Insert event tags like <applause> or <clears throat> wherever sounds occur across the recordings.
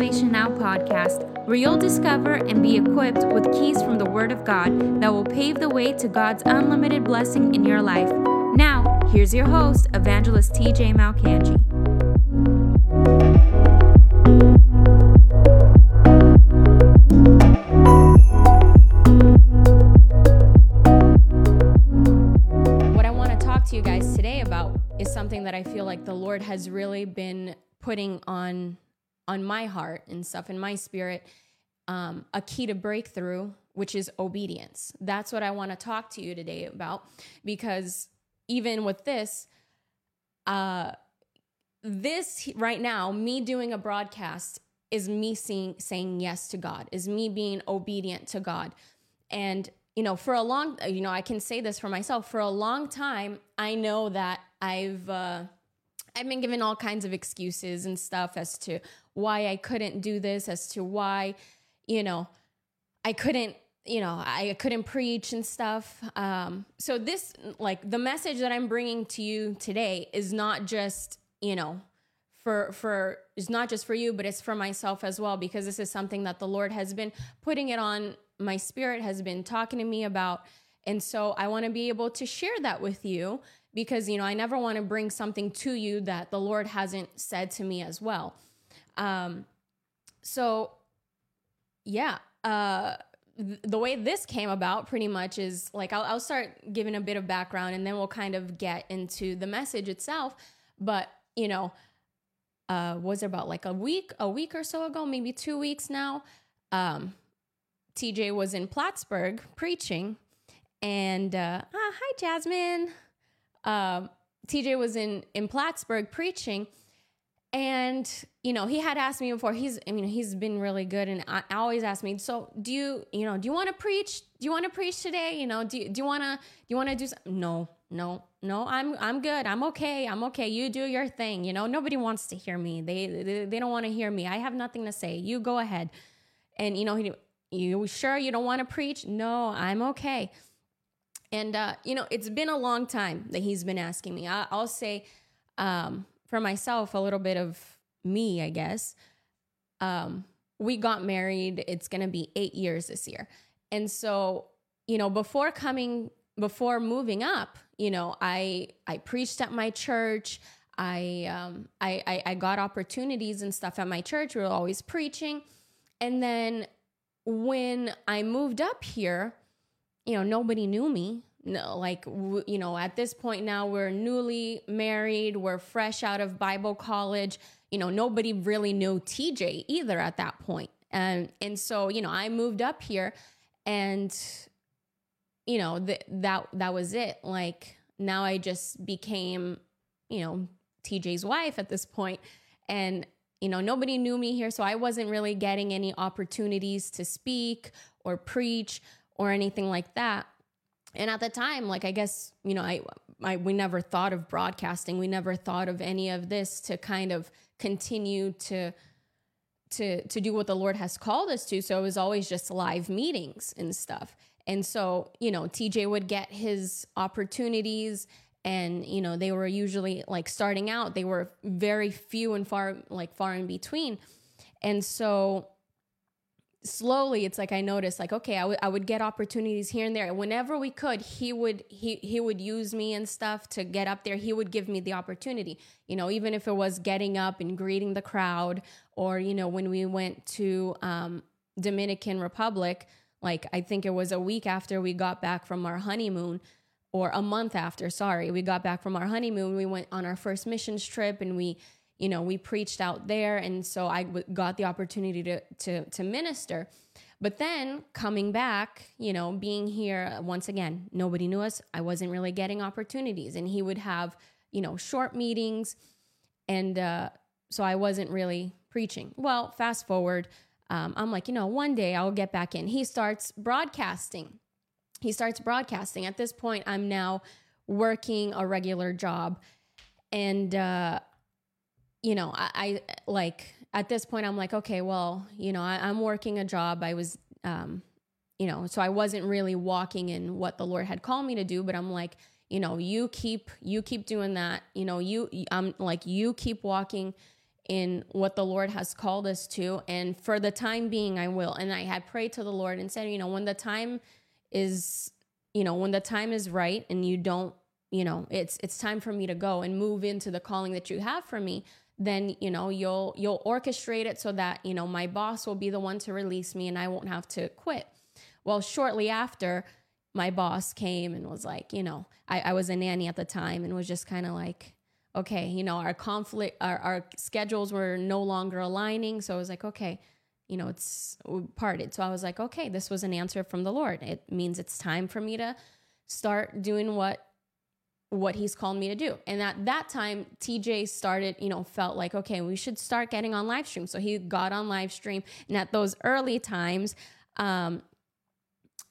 Salvation Now podcast, where you'll discover and be equipped with keys from the Word of God that will pave the way to God's unlimited blessing in your life. Now, here's your host, Evangelist TJ Malcangi. What I want to talk to you guys today about is something that I feel like the Lord has really been putting on on my heart and stuff in my spirit um, a key to breakthrough which is obedience. That's what i want to talk to you today about because even with this uh this right now me doing a broadcast is me seeing, saying yes to god is me being obedient to god. And you know for a long you know i can say this for myself for a long time i know that i've uh I've been given all kinds of excuses and stuff as to why I couldn't do this, as to why, you know, I couldn't, you know, I couldn't preach and stuff. Um, so this, like, the message that I'm bringing to you today is not just, you know, for for is not just for you, but it's for myself as well because this is something that the Lord has been putting it on my spirit, has been talking to me about, and so I want to be able to share that with you because you know I never want to bring something to you that the Lord hasn't said to me as well. Um, so yeah, uh, the way this came about pretty much is like I'll, I'll start giving a bit of background and then we'll kind of get into the message itself. But you know, uh, was about like a week, a week or so ago, maybe two weeks now? Um, TJ was in Plattsburgh preaching, and uh, ah, hi Jasmine um, TJ was in in Plattsburgh preaching, and you know he had asked me before. He's I mean he's been really good, and I, I always ask me. So do you you know do you want to preach? Do you want to preach today? You know do you, do you want to do you want to do some, no no no I'm I'm good. I'm okay. I'm okay. You do your thing. You know nobody wants to hear me. They they, they don't want to hear me. I have nothing to say. You go ahead. And you know he you sure you don't want to preach? No, I'm okay. And, uh, you know, it's been a long time that he's been asking me. I, will say um, for myself, a little bit of me, I guess. Um, we got married. It's going to be eight years this year. And so, you know, before coming, before moving up, you know, I, I preached at my church. I, um, I, I, I got opportunities and stuff at my church. We were always preaching. And then when I moved up here, you know, nobody knew me. No, like, you know, at this point now, we're newly married, we're fresh out of Bible college. You know, nobody really knew TJ either at that point. And, and so, you know, I moved up here and, you know, th- that, that was it. Like, now I just became, you know, TJ's wife at this point. And, you know, nobody knew me here. So I wasn't really getting any opportunities to speak or preach or anything like that. And at the time, like I guess, you know, I, I we never thought of broadcasting. We never thought of any of this to kind of continue to to to do what the Lord has called us to. So it was always just live meetings and stuff. And so, you know, TJ would get his opportunities and you know, they were usually like starting out, they were very few and far like far in between. And so slowly it's like i noticed like okay I, w- I would get opportunities here and there. Whenever we could he would he he would use me and stuff to get up there. He would give me the opportunity you know even if it was getting up and greeting the crowd or you know when we went to um, dominican republic like i think it was a week after we got back from our honeymoon or a month after sorry we got back from our honeymoon. We went on our first missions trip and we you know we preached out there and so I w- got the opportunity to to to minister. But then coming back you know being here once again nobody knew us. I wasn't really getting opportunities. And he would have you know short meetings and uh, so i wasn't really preaching. Well fast forward um, i'm like you know one day i'll get back in. He starts broadcasting. He starts broadcasting. At this point i'm now working a regular job. And uh, you know, I, I, like at this point, I'm like, okay, well, you know, I, am working a job. I was, um, you know, so I wasn't really walking in what the Lord had called me to do, but I'm like, you know, you keep, you keep doing that. You know, you, I'm like, you keep walking in what the Lord has called us to. And for the time being, I will. And I had prayed to the Lord and said, you know, when the time is, you know, when the time is right and you don't, you know, it's it's time for me to go and move into the calling that you have for me, then, you know, you'll you'll orchestrate it so that, you know, my boss will be the one to release me and I won't have to quit. Well, shortly after, my boss came and was like, you know, I, I was a nanny at the time and was just kind of like, okay, you know, our conflict, our, our schedules were no longer aligning. So I was like, okay, you know, it's parted. So I was like, okay, this was an answer from the Lord. It means it's time for me to start doing what what he's called me to do. And at that time, TJ started, you know, felt like, okay, we should start getting on live stream. So he got on live stream. And at those early times, um,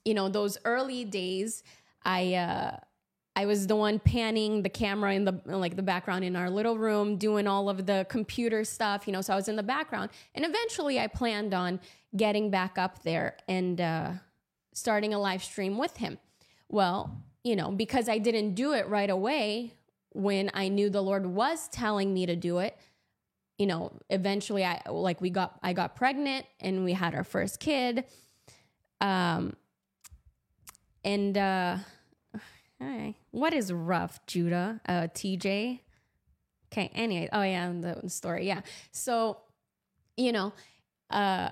you know, those early days, I uh I was the one panning the camera in the like the background in our little room, doing all of the computer stuff, you know. So I was in the background, and eventually I planned on getting back up there and uh, starting a live stream with him. Well, you know, because I didn't do it right away when I knew the Lord was telling me to do it. You know, eventually I like we got I got pregnant and we had our first kid. Um, and uh, hi, what is rough, Judah? Uh, TJ. Okay. Anyway, oh yeah, the story. Yeah. So, you know, uh,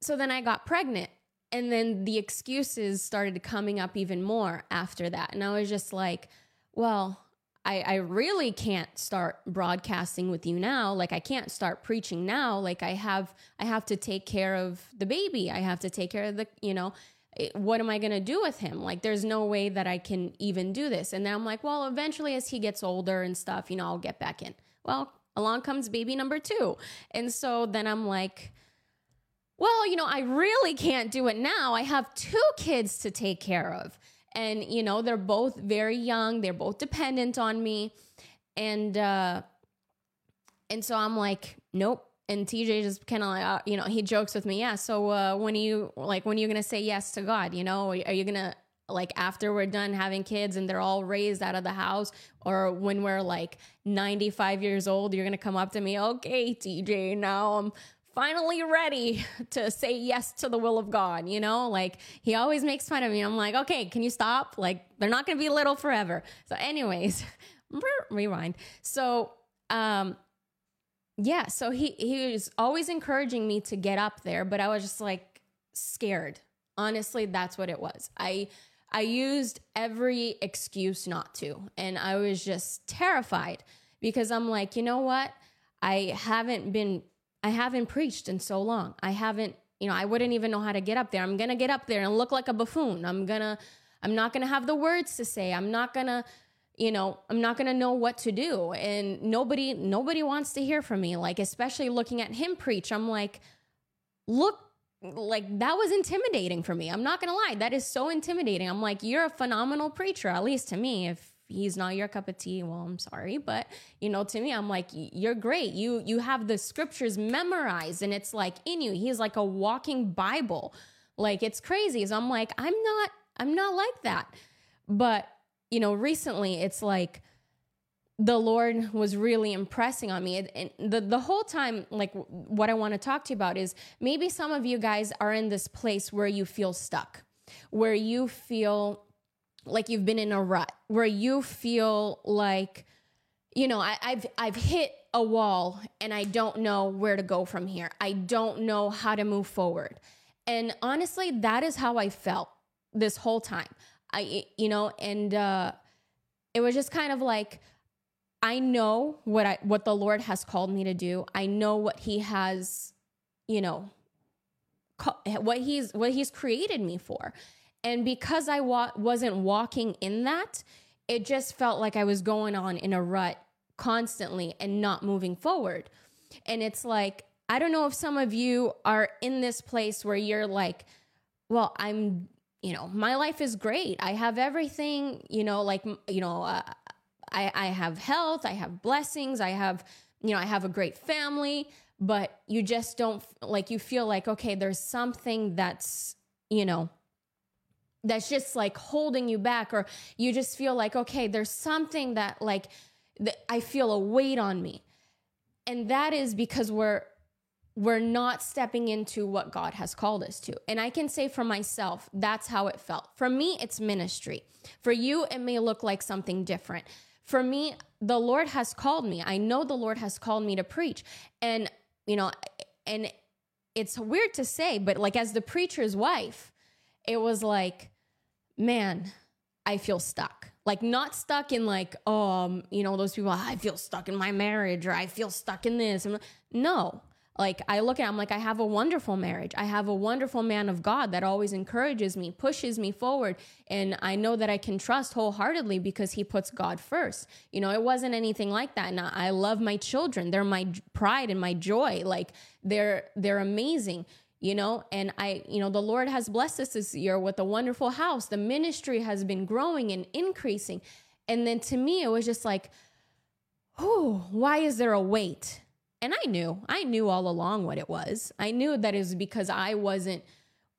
so then I got pregnant, and then the excuses started coming up even more after that, and I was just like, well. I, I really can't start broadcasting with you now. Like I can't start preaching now. Like I have I have to take care of the baby. I have to take care of the, you know, eh, what am I going to do with him? Like, there's no way that I can even do this. And then I'm like, well, eventually, as he gets older and stuff, you know, I'll get back in. Well, along comes baby number two. And so then I'm like, well, you know, I really can't do it now. I have two kids to take care of. And, you know, they're both very young, they're both dependent on me. And, uh, and so I'm like, nope, and TJ just kind of like, uh, you know, he jokes with me, yeah. So uh, when are you like, when are you gonna say yes to God? You know, are you gonna like after we're done having kids and they're all raised out of the house, or when we're like 95 years old, you're gonna come up to me, okay, TJ, now I'm finally ready <laughs> to say yes to the will of God. You know, like he always makes fun of me. I'm like, okay, can you stop? Like they're not gonna be little forever. So, anyways, <laughs> rewind. So, um yeah, so he he was always encouraging me to get up there, but I was just like scared. Honestly, that's what it was. I I used every excuse not to, and I was just terrified because I'm like, you know what? I haven't been I haven't preached in so long. I haven't, you know, I wouldn't even know how to get up there. I'm going to get up there and look like a buffoon. I'm going to I'm not going to have the words to say. I'm not going to you know i'm not going to know what to do and nobody nobody wants to hear from me like especially looking at him preach i'm like look like that was intimidating for me i'm not going to lie that is so intimidating i'm like you're a phenomenal preacher at least to me if he's not your cup of tea. Well i'm sorry but you know to me i'm like you're great. You you have the scriptures memorized and it's like in you. He's like a walking bible. Like it's crazy. So i'm like i'm not i'm not like that. But you know, recently it's like the Lord was really impressing on me. And the, the whole time, like what I want to talk to you about is maybe some of you guys are in this place where you feel stuck, where you feel like you've been in a rut, where you feel like, you know, I, I've I've hit a wall and I don't know where to go from here. I don't know how to move forward. And honestly, that is how I felt this whole time. I, you know, and uh, it was just kind of like, I know what I what the Lord has called me to do. I know what He has, you know, what He's what He's created me for, and because I wa- wasn't walking in that, it just felt like I was going on in a rut constantly and not moving forward. And it's like I don't know if some of you are in this place where you're like, well, I'm you know, my life is great. I have everything, you know, like, you know, uh, I, I have health, I have blessings, I have, you know, I have a great family, but you just don't like, you feel like, okay, there's something that's, you know, that's just like holding you back, or you just feel like, okay, there's something that like, that I feel a weight on me. and that is because we're we're not stepping into what God has called us to. And I can say for myself, that's how it felt. For me, it's ministry. For you, it may look like something different. For me, the Lord has called me. I know the Lord has called me to preach. And, you know, and it's weird to say, but like as the preacher's wife, it was like, man, I feel stuck. Like not stuck in like, um, you know, those people, I feel stuck in my marriage or I feel stuck in this. No, like I look at I'm like I have a wonderful marriage. I have a wonderful man of God that always encourages me, pushes me forward, and I know that I can trust wholeheartedly because he puts God first. You know, it wasn't anything like that. And I love my children. They're my pride and my joy. Like they're they're amazing you know and i you know the lord has blessed us this year with a wonderful house the ministry has been growing and increasing and then to me it was just like oh why is there a weight and I knew, I knew all along what it was. I knew that it was because I wasn't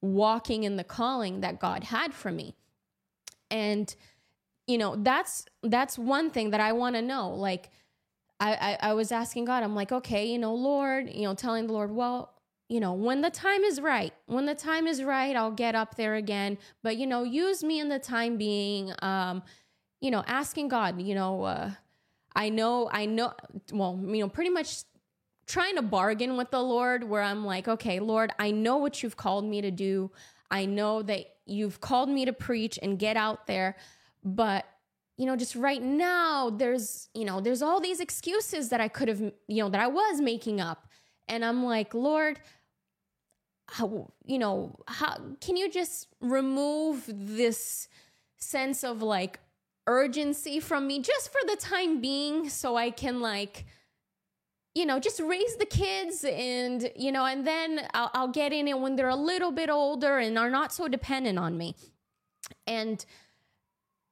walking in the calling that God had for me. And, you know, that's that's one thing that I want to know. Like, I, I I was asking God, I'm like, okay, you know, Lord, you know, telling the Lord, well, you know, when the time is right, when the time is right, I'll get up there again. But, you know, use me in the time being, um, you know, asking God, you know, uh, I know, I know, well, you know, pretty much trying to bargain with the Lord where I'm like, okay, Lord, I know what you've called me to do. I know that you've called me to preach and get out there, but you know, just right now there's, you know, there's all these excuses that I could have, you know, that I was making up. And I'm like, Lord, how, you know, how can you just remove this sense of like urgency from me just for the time being so I can like you know, just raise the kids and, you know, and then I'll, I'll, get in it when they're a little bit older and are not so dependent on me. And,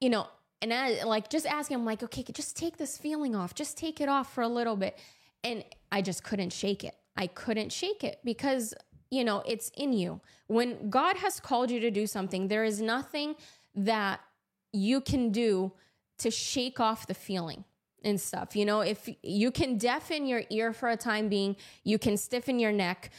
you know, and I like just asking, I'm like, okay, just take this feeling off, just take it off for a little bit. And I just couldn't shake it. I couldn't shake it because, you know, it's in you. When God has called you to do something, there is nothing that you can do to shake off the feeling and stuff. You know, if you can deafen your ear for a time being, you can stiffen your neck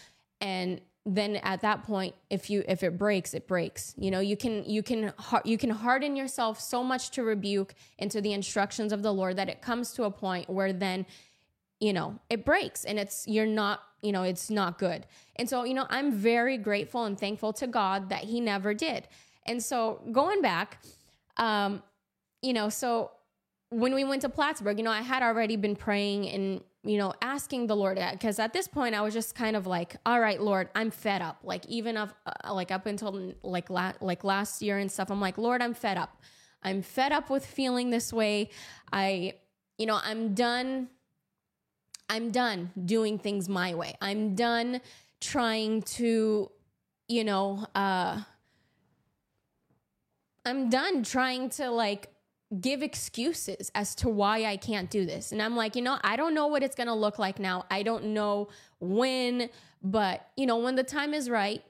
and then at that point if you if it breaks it breaks you know you can you can you can harden yourself so much to rebuke into the instructions of the lord that it comes to a point where then you know it breaks and it's you're not you know it's not good and so you know i'm very grateful and thankful to god that he never did and so going back um you know so when we went to Plattsburgh, you know, I had already been praying and, you know, asking the Lord because at this point I was just kind of like, all right, Lord, I'm fed up. Like even of uh, like up until like la- like last year and stuff, I'm like, Lord, I'm fed up. I'm fed up with feeling this way. I, you know, I'm done. I'm done doing things my way. I'm done trying to, you know, uh, I'm done trying to like give excuses as to why I can't do this. And I'm like, you know, I don't know what it's going to look like now. I don't know when, but you know, when the time is right,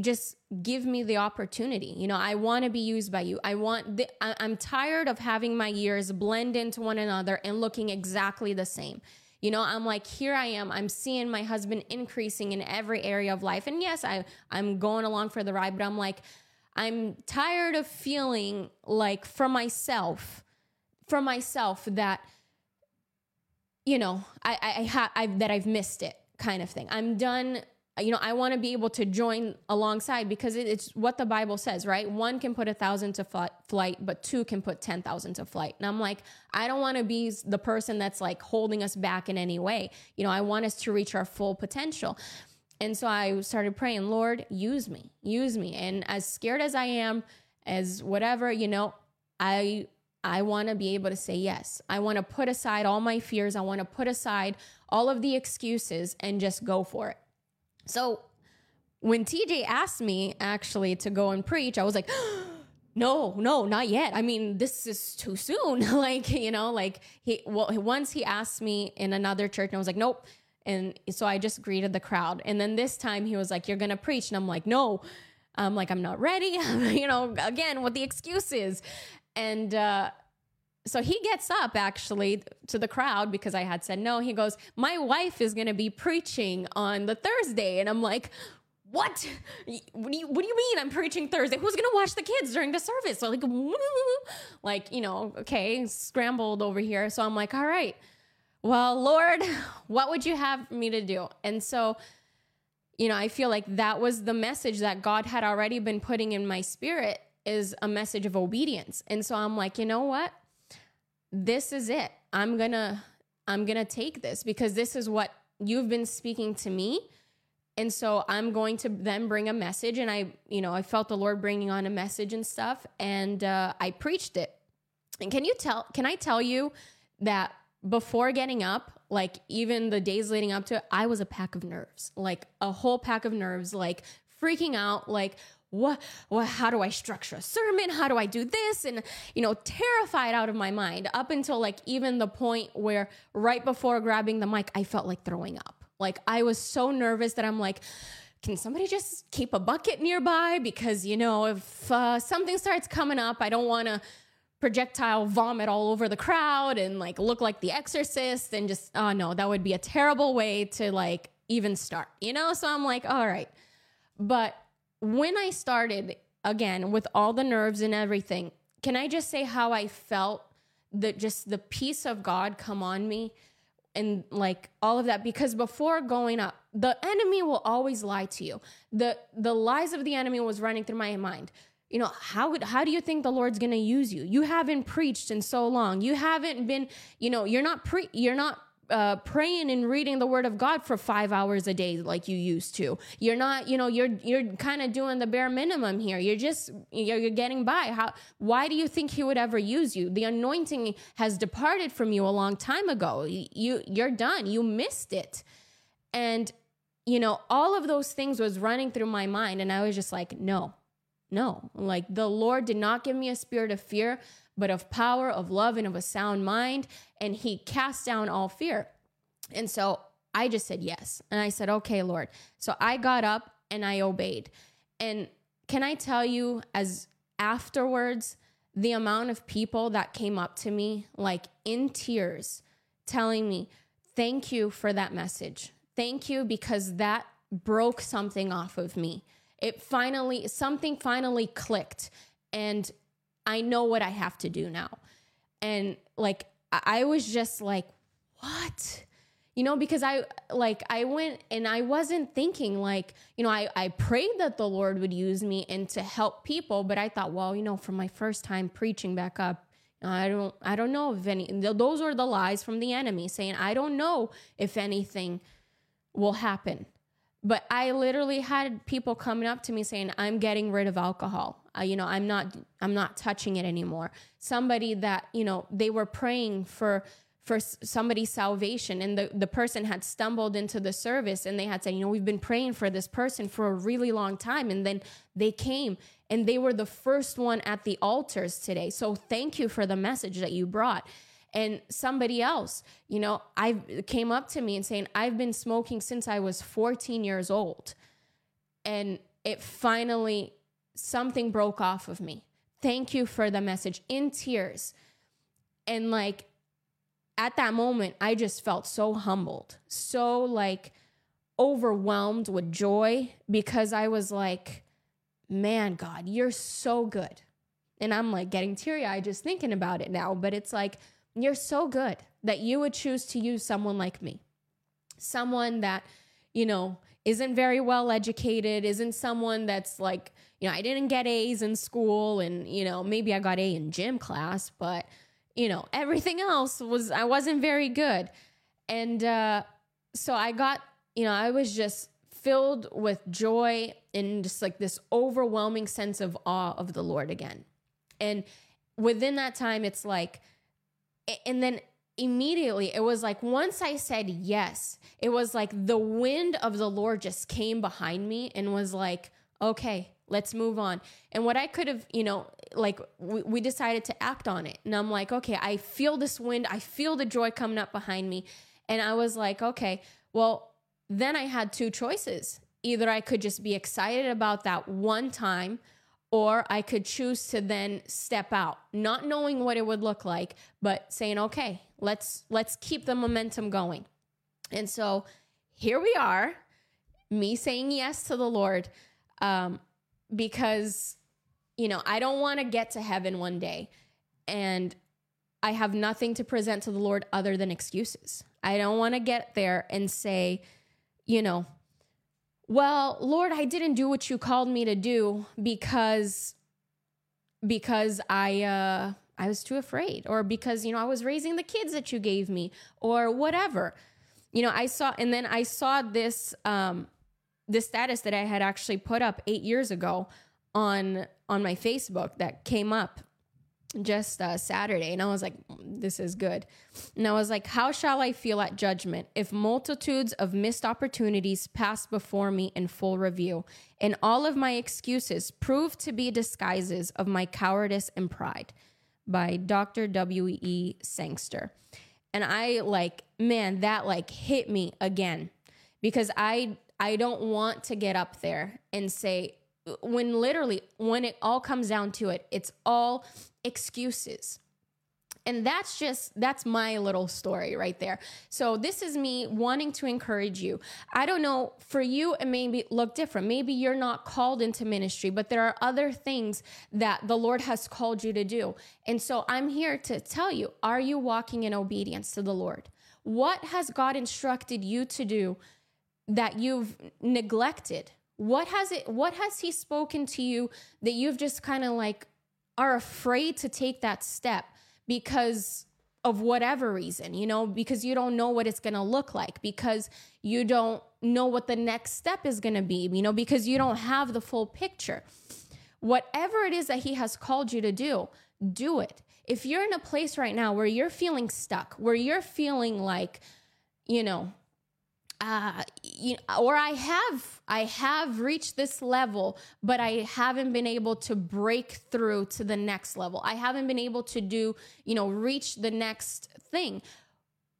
just give me the opportunity. You know, I want to be used by you. I want the, I, I'm tired of having my years blend into one another and looking exactly the same. You know, I'm like, here I am. I'm seeing my husband increasing in every area of life. And yes, I I'm going along for the ride, but I'm like, I'm tired of feeling like for myself, for myself that, you know, I, I, I have that I've missed it kind of thing. I'm done. You know, I want to be able to join alongside because it's what the Bible says, right? One can put a thousand to flight, but two can put 10,000 to flight. And I'm like, I don't want to be the person that's like holding us back in any way. You know, I want us to reach our full potential. And so I started praying, Lord, use me, use me. And as scared as I am, as whatever, you know, I I want to be able to say yes. I want to put aside all my fears. I want to put aside all of the excuses and just go for it. So when TJ asked me actually to go and preach, I was like, <gasps> no, no, not yet. I mean, this is too soon. <laughs> like, you know, like he, well, once he asked me in another church and I was like, nope, and so I just greeted the crowd. And then this time he was like, You're going to preach. And I'm like, No. I'm like, I'm not ready. <laughs> you know, again, what the excuse is. And uh, so he gets up actually to the crowd because I had said no. He goes, My wife is going to be preaching on the Thursday. And I'm like, what? What do you What do you mean? I'm preaching Thursday. Who's gonna watch the kids during the service? So like, <laughs> like you know, okay, scrambled over here. So I'm like, all right, well, Lord, <laughs> what would you have me to do? And so, you know, I feel like that was the message that God had already been putting in my spirit is a message of obedience. And so I'm like, you know what? This is it. I'm gonna I'm gonna take this because this is what you've been speaking to me and so I'm going to then bring a message. And I, you know, I felt the Lord bringing on a message and stuff. And uh, I preached it. And can you tell, can I tell you that before getting up, like even the days leading up to it, I was a pack of nerves, like a whole pack of nerves, like freaking out, like, what, what how do i structure a sermon how do i do this and you know terrified out of my mind up until like even the point where right before grabbing the mic i felt like throwing up like I was so nervous that I'm like, can somebody just keep a bucket nearby? Because, you know, if uh, something starts coming up, I don't want to projectile vomit all over the crowd and like look like the exorcist and just, oh no, that would be a terrible way to like even start, you know? So I'm like, all right. But when I started again with all the nerves and everything, can I just say how I felt that just the peace of God come on me? and like all of that? Because before going up the enemy will always lie to you. The the lies of the enemy was running through my mind. You know how would, how do you think the lord's going to use you? You haven't preached in so long. You haven't been you know you're not pre you're not uh, praying and reading the word of God for five hours a day like you used to. You're not, you know, you're you're kind of doing the bare minimum here. You're just you're, you're getting by. How? Why do you think He would ever use you? The anointing has departed from you a long time ago. You you're done. You missed it, and you know all of those things was running through my mind, and I was just like, no, no. Like the Lord did not give me a spirit of fear but of power, of love, and of a sound mind. And he cast down all fear. And so I just said yes. And I said, okay, Lord. So I got up and I obeyed. And can I tell you, as afterwards, the amount of people that came up to me, like in tears, telling me, thank you for that message. Thank you because that broke something off of me. It finally, something finally clicked. And I know what I have to do now. And like, I was just like, what? You know, because I like, I went and I wasn't thinking like, you know, I, I prayed that the Lord would use me and to help people, but I thought, well, you know, for my first time preaching back up, I don't, I don't know if any, those are the lies from the enemy saying, I don't know if anything will happen. But I literally had people coming up to me saying, I'm getting rid of alcohol uh, you know i'm not i'm not touching it anymore. Somebody that you know they were praying for for somebody's salvation and the, the person had stumbled into the service and they had said you know we've been praying for this person for a really long time. And then they came and they were the first one at the altars today. So thank you for the message that you brought. And somebody else you know i came up to me and saying i've been smoking since i was 14 years old. And it finally something broke off of me. Thank you for the message in tears. And like at that moment, I just felt so humbled, so like overwhelmed with joy because I was like, man, God, you're so good. And I'm like getting teary eyed just thinking about it now. But it's like, you're so good that you would choose to use someone like me, someone that, you know, isn't very well educated, isn't someone that's like, you know, I didn't get A's in school and, you know, maybe I got A in gym class, but, you know, everything else was, I wasn't very good. And uh, so I got, you know, I was just filled with joy and just like this overwhelming sense of awe of the Lord again. And within that time, it's like, and then immediately it was like once I said yes, it was like the wind of the Lord just came behind me and was like, okay, let's move on. And what I could have, you know, like we, we, decided to act on it. And I'm like, okay, I feel this wind, I feel the joy coming up behind me. And I was like, okay, well, then I had two choices. Either I could just be excited about that one time, or I could choose to then step out, not knowing what it would look like, but saying, "Okay, let's let's keep the momentum going." And so here we are, me saying yes to the Lord, um, because you know I don't want to get to heaven one day, and I have nothing to present to the Lord other than excuses. I don't want to get there and say, you know, well, Lord, I didn't do what you called me to do because because I uh I was too afraid or because you know I was raising the kids that you gave me or whatever. You know, I saw and then I saw this um this status that I had actually put up 8 years ago on on my Facebook that came up just uh, Saturday, and I was like, this is good. And I was like, how shall I feel at judgment if multitudes of missed opportunities pass before me in full review, and all of my excuses prove to be disguises of my cowardice and pride? By Dr. W.E. Sangster. And I like, man, that like hit me again because I I don't want to get up there and say when literally when it all comes down to it, it's all excuses. And that's just, that's my little story right there. So, this is me wanting to encourage you. I don't know, for you, it may look different. Maybe you're not called into ministry, but there are other things that the Lord has called you to do. And so, I'm here to tell you are you walking in obedience to the Lord? What has God instructed you to do that you've neglected? What has it, what has He spoken to you that you've just kind of like, are afraid to take that step because of whatever reason, you know, because you don't know what it's going to look like, because you don't know what the next step is going to be, you know, because you don't have the full picture. Whatever it is that He has called you to do, do it. If you're in a place right now where you're feeling stuck, where you're feeling like, you know, uh, you or I have I have reached this level, but I haven't been able to break through to the next level. I haven't been able to do, you know, reach the next thing.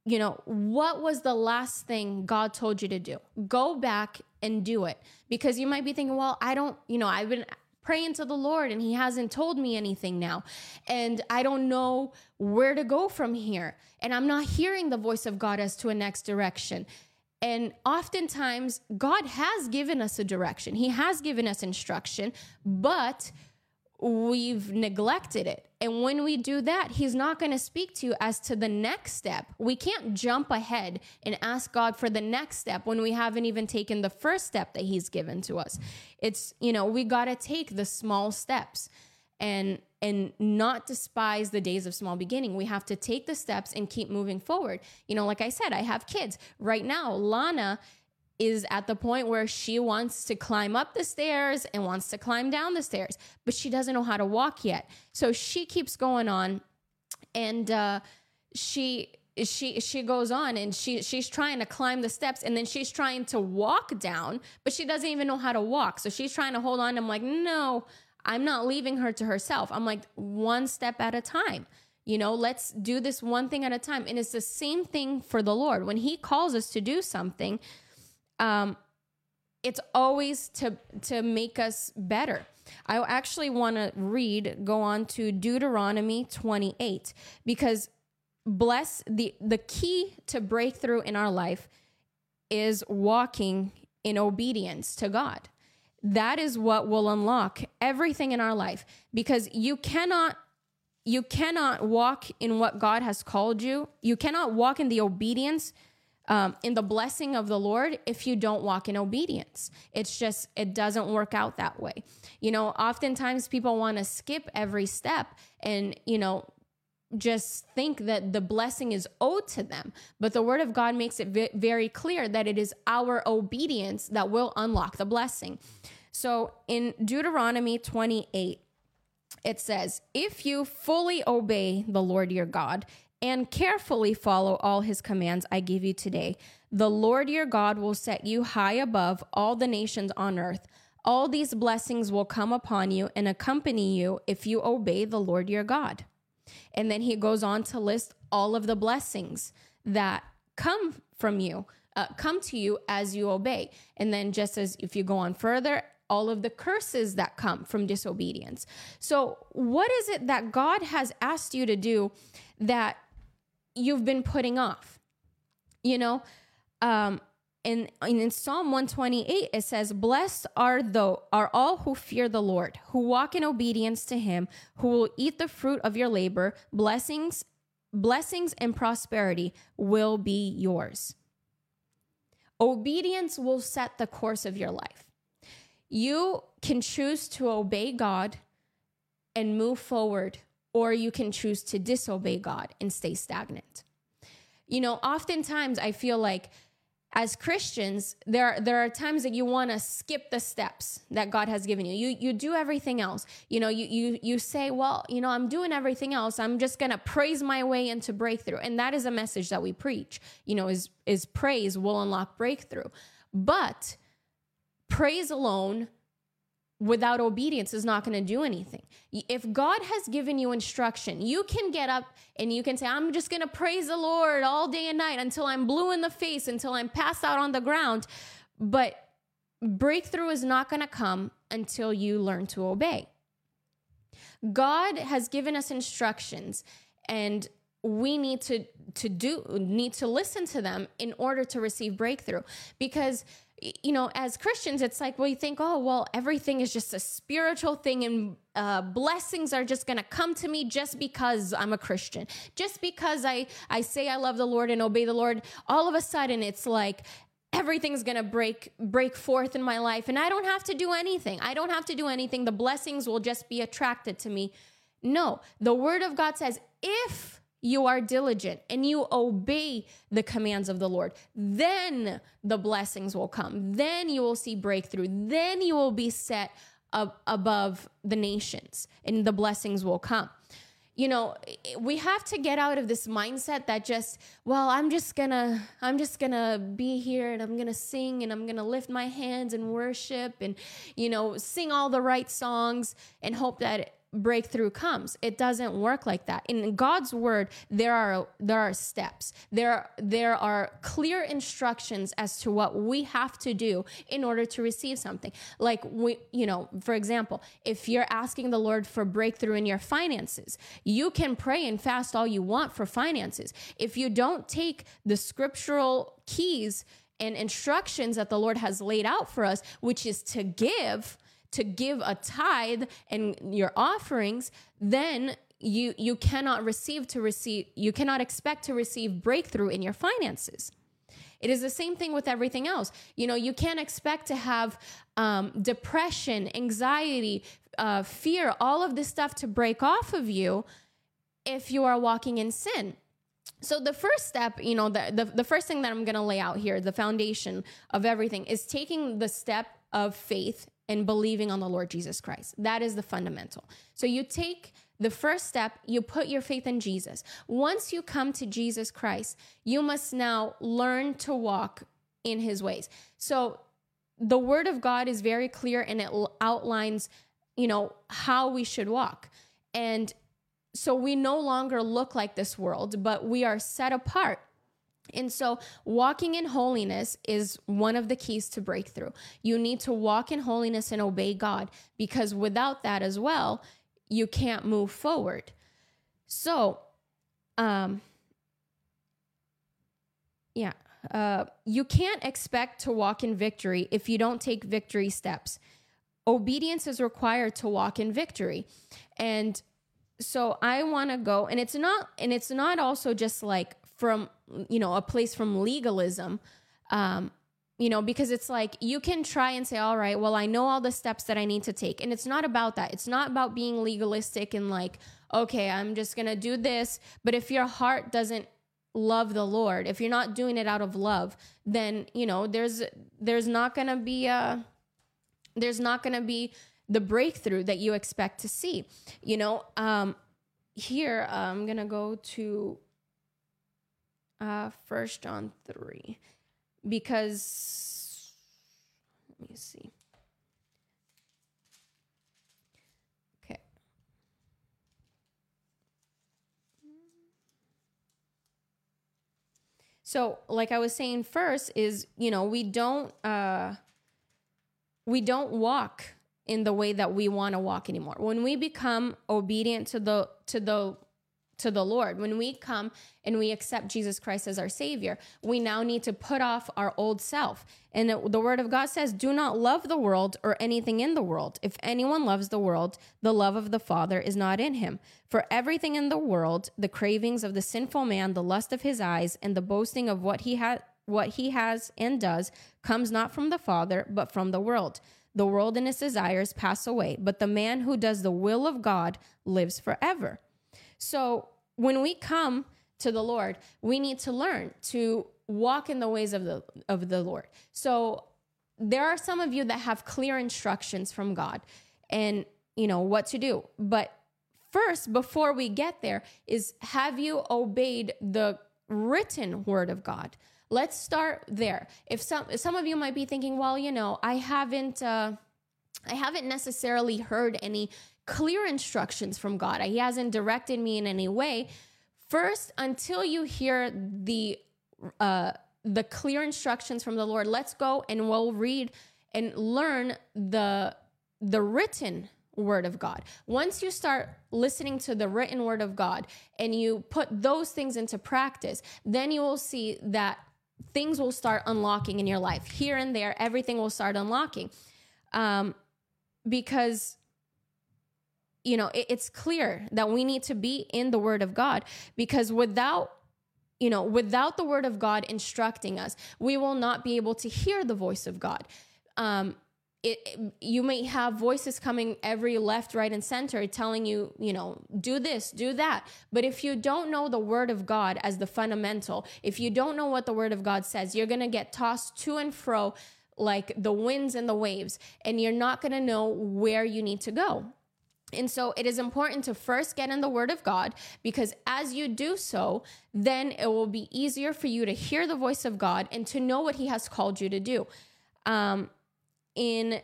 You know, what was the last thing God told you to do? Go back and do it. Because you might be thinking, well, I don't, you know, I've been praying to the Lord and He hasn't told me anything now. And I don't know where to go from here. And I'm not hearing the voice of God as to a next direction. And oftentimes, God has given us a direction, He has given us instruction, but we've neglected it. And when we do that, He's not going to speak to you as to the next step. We can't jump ahead and ask God for the next step when we haven't even taken the first step that He's given to us. It's, you know, we got to take the small steps. And and not despise the days of small beginning. We have to take the steps and keep moving forward. You know, like I said, I have kids. Right now, Lana is at the point where she wants to climb up the stairs and wants to climb down the stairs, but she doesn't know how to walk yet. So she keeps going on and uh, she she she goes on and she she's trying to climb the steps and then she's trying to walk down, but she doesn't even know how to walk. So she's trying to hold on. I'm like, no, I'm not leaving her to herself. I'm like, one step at a time. You know, let's do this one thing at a time. And it's the same thing for the Lord. When He calls us to do something, um, it's always to to make us better. I actually want to read, go on to Deuteronomy 28, because bless the the key to breakthrough in our life is walking in obedience to God that is what will unlock everything in our life because you cannot you cannot walk in what God has called you. You cannot walk in the obedience, um, in the blessing of the Lord if you don't walk in obedience. It's just, it doesn't work out that way. You know, oftentimes people want to skip every step and, you know, just think that the blessing is owed to them. But the word of God makes it very clear that it is our obedience that will unlock the blessing. So in Deuteronomy 28, it says, If you fully obey the Lord your God and carefully follow all his commands I give you today, the Lord your God will set you high above all the nations on earth. All these blessings will come upon you and accompany you if you obey the Lord your God. And then he goes on to list all of the blessings that come from you, uh, come to you as you obey. And then, just as if you go on further, all of the curses that come from disobedience. So, what is it that God has asked you to do that you've been putting off? You know, um, in, in Psalm 128, it says, Blessed are the are all who fear the Lord, who walk in obedience to him, who will eat the fruit of your labor. Blessings, blessings and prosperity will be yours. Obedience will set the course of your life. You can choose to obey God and move forward, or you can choose to disobey God and stay stagnant. You know, oftentimes I feel like as Christians, there there are times that you want to skip the steps that God has given you. You you do everything else. You know, you you you say, "Well, you know, I'm doing everything else. I'm just to praise my way into breakthrough." And that is a message that we preach. You know, is is praise will unlock breakthrough. But praise alone without obedience is not going to do anything. If God has given you instruction, you can get up and you can say, I'm just going to praise the Lord all day and night until I'm blue in the face, until I'm passed out on the ground. But breakthrough is not going to come until you learn to obey. God has given us instructions and we need to to do need to listen to them in order to receive breakthrough because you know, as Christians, it's like, you think, oh, well, everything is just a spiritual thing and uh, blessings are just going to come to me just because I'm a Christian. Just because I, I say I love the Lord and obey the Lord, all of a sudden it's like everything's going to break break forth in my life and I don't have to do anything. I don't have to do anything. The blessings will just be attracted to me. No, the word of God says, if you are diligent and you obey the commands of the Lord, then the blessings will come. Then you will see breakthrough. Then you will be set up above the nations and the blessings will come. You know, we have to get out of this mindset that just, well, I'm just gonna, I'm just gonna be here and I'm gonna sing and I'm gonna lift my hands and worship and, you know, sing all the right songs and hope that breakthrough comes. It doesn't work like that. In god's word there are there are steps. There there are clear instructions as to what we have to do in order to receive something. Like we you know for example if you're asking the lord for breakthrough in your finances you can pray and fast all you want for finances. If you don't take the scriptural keys and instructions that the lord has laid out for us which is to give to give a tithe and your offerings, then you you cannot receive to receive you cannot expect to receive breakthrough in your finances. It is the same thing with everything else. You know, you can't expect to have um, depression, anxiety, uh, fear, all of this stuff to break off of you if you are walking in sin. So the first step, you know, the, the, the first thing that I'm going to lay out here, the foundation of everything is taking the step of faith and believing on the Lord Jesus Christ. That is the fundamental. So you take the first step, you put your faith in Jesus. Once you come to Jesus Christ, you must now learn to walk in his ways. So the word of God is very clear and it outlines, you know, how we should walk. And so we no longer look like this world, but we are set apart and so, walking in holiness is one of the keys to breakthrough. You need to walk in holiness and obey God because without that as well, you can't move forward. So, um, yeah, uh, you can't expect to walk in victory if you don't take victory steps. Obedience is required to walk in victory. And so I want to go and it's not and it's not also just like from you know a place from legalism um you know because it's like you can try and say all right well i know all the steps that i need to take. And it's not about that. It's not about being legalistic and like okay i'm just gonna do this. But if your heart doesn't love the lord if you're not doing it out of love then you know there's there's not gonna be a there's not gonna be the breakthrough that you expect to see you know? Um here i'm gonna go to uh, First John 3. Because, let me see. Okay. So, like I was saying first, is, you know, we don't, uh, we don't walk in the way that we want to walk anymore. When we become obedient to the to the to the Lord, when we come and we accept Jesus Christ as our Savior, we now need to put off our old self. And the Word of God says, Do not love the world or anything in the world. If anyone loves the world, the love of the Father is not in him. For everything in the world, the cravings of the sinful man, the lust of his eyes, and the boasting of what he has what he has and does comes not from the Father, but from the world. The world and its desires pass away, but the man who does the will of God lives forever. So when we come to the Lord, we need to learn to walk in the ways of the of the Lord. So there are some of you that have clear instructions from God and you know what to do. But first before we get there is have you obeyed the written word of God? Let's start there. If some some of you might be thinking, well, you know, I haven't uh I haven't necessarily heard any clear instructions from God. He hasn't directed me in any way. First, until you hear the uh, the clear instructions from the Lord, let's go and we'll read and learn the the written word of God. Once you start listening to the written word of God and you put those things into practice, then you will see that things will start unlocking in your life. Here and there, everything will start unlocking. Um, because you know, it, it's clear that we need to be in the word of God because without you know, without the word of God instructing us, we will not be able to hear the voice of God. Um, it, you may have voices coming every left, right, and center telling you, you know, do this, do that. But if you don't know the word of God as the fundamental, if you don't know what the word of God says, you're going to get tossed to and fro like the winds and the waves, and you're not going to know where you need to go. And so it is important to first get in the Word of God because as you do so, then it will be easier for you to hear the voice of God and to know what He has called you to do. Um, in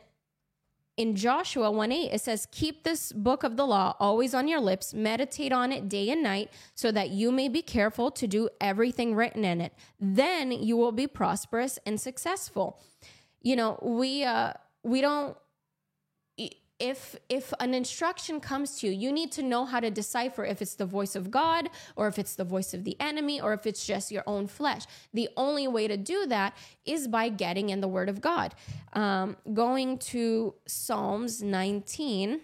in Joshua 1 8, it says, Keep this book of the law always on your lips, meditate on it day and night, so that you may be careful to do everything written in it. Then you will be prosperous and successful. You know, we uh we don't if if an instruction comes to you you need to know how to decipher if it's the voice of god or if it's the voice of the enemy or if it's just your own flesh. The only way to do that is by getting in the word of god. Um, going to psalms 19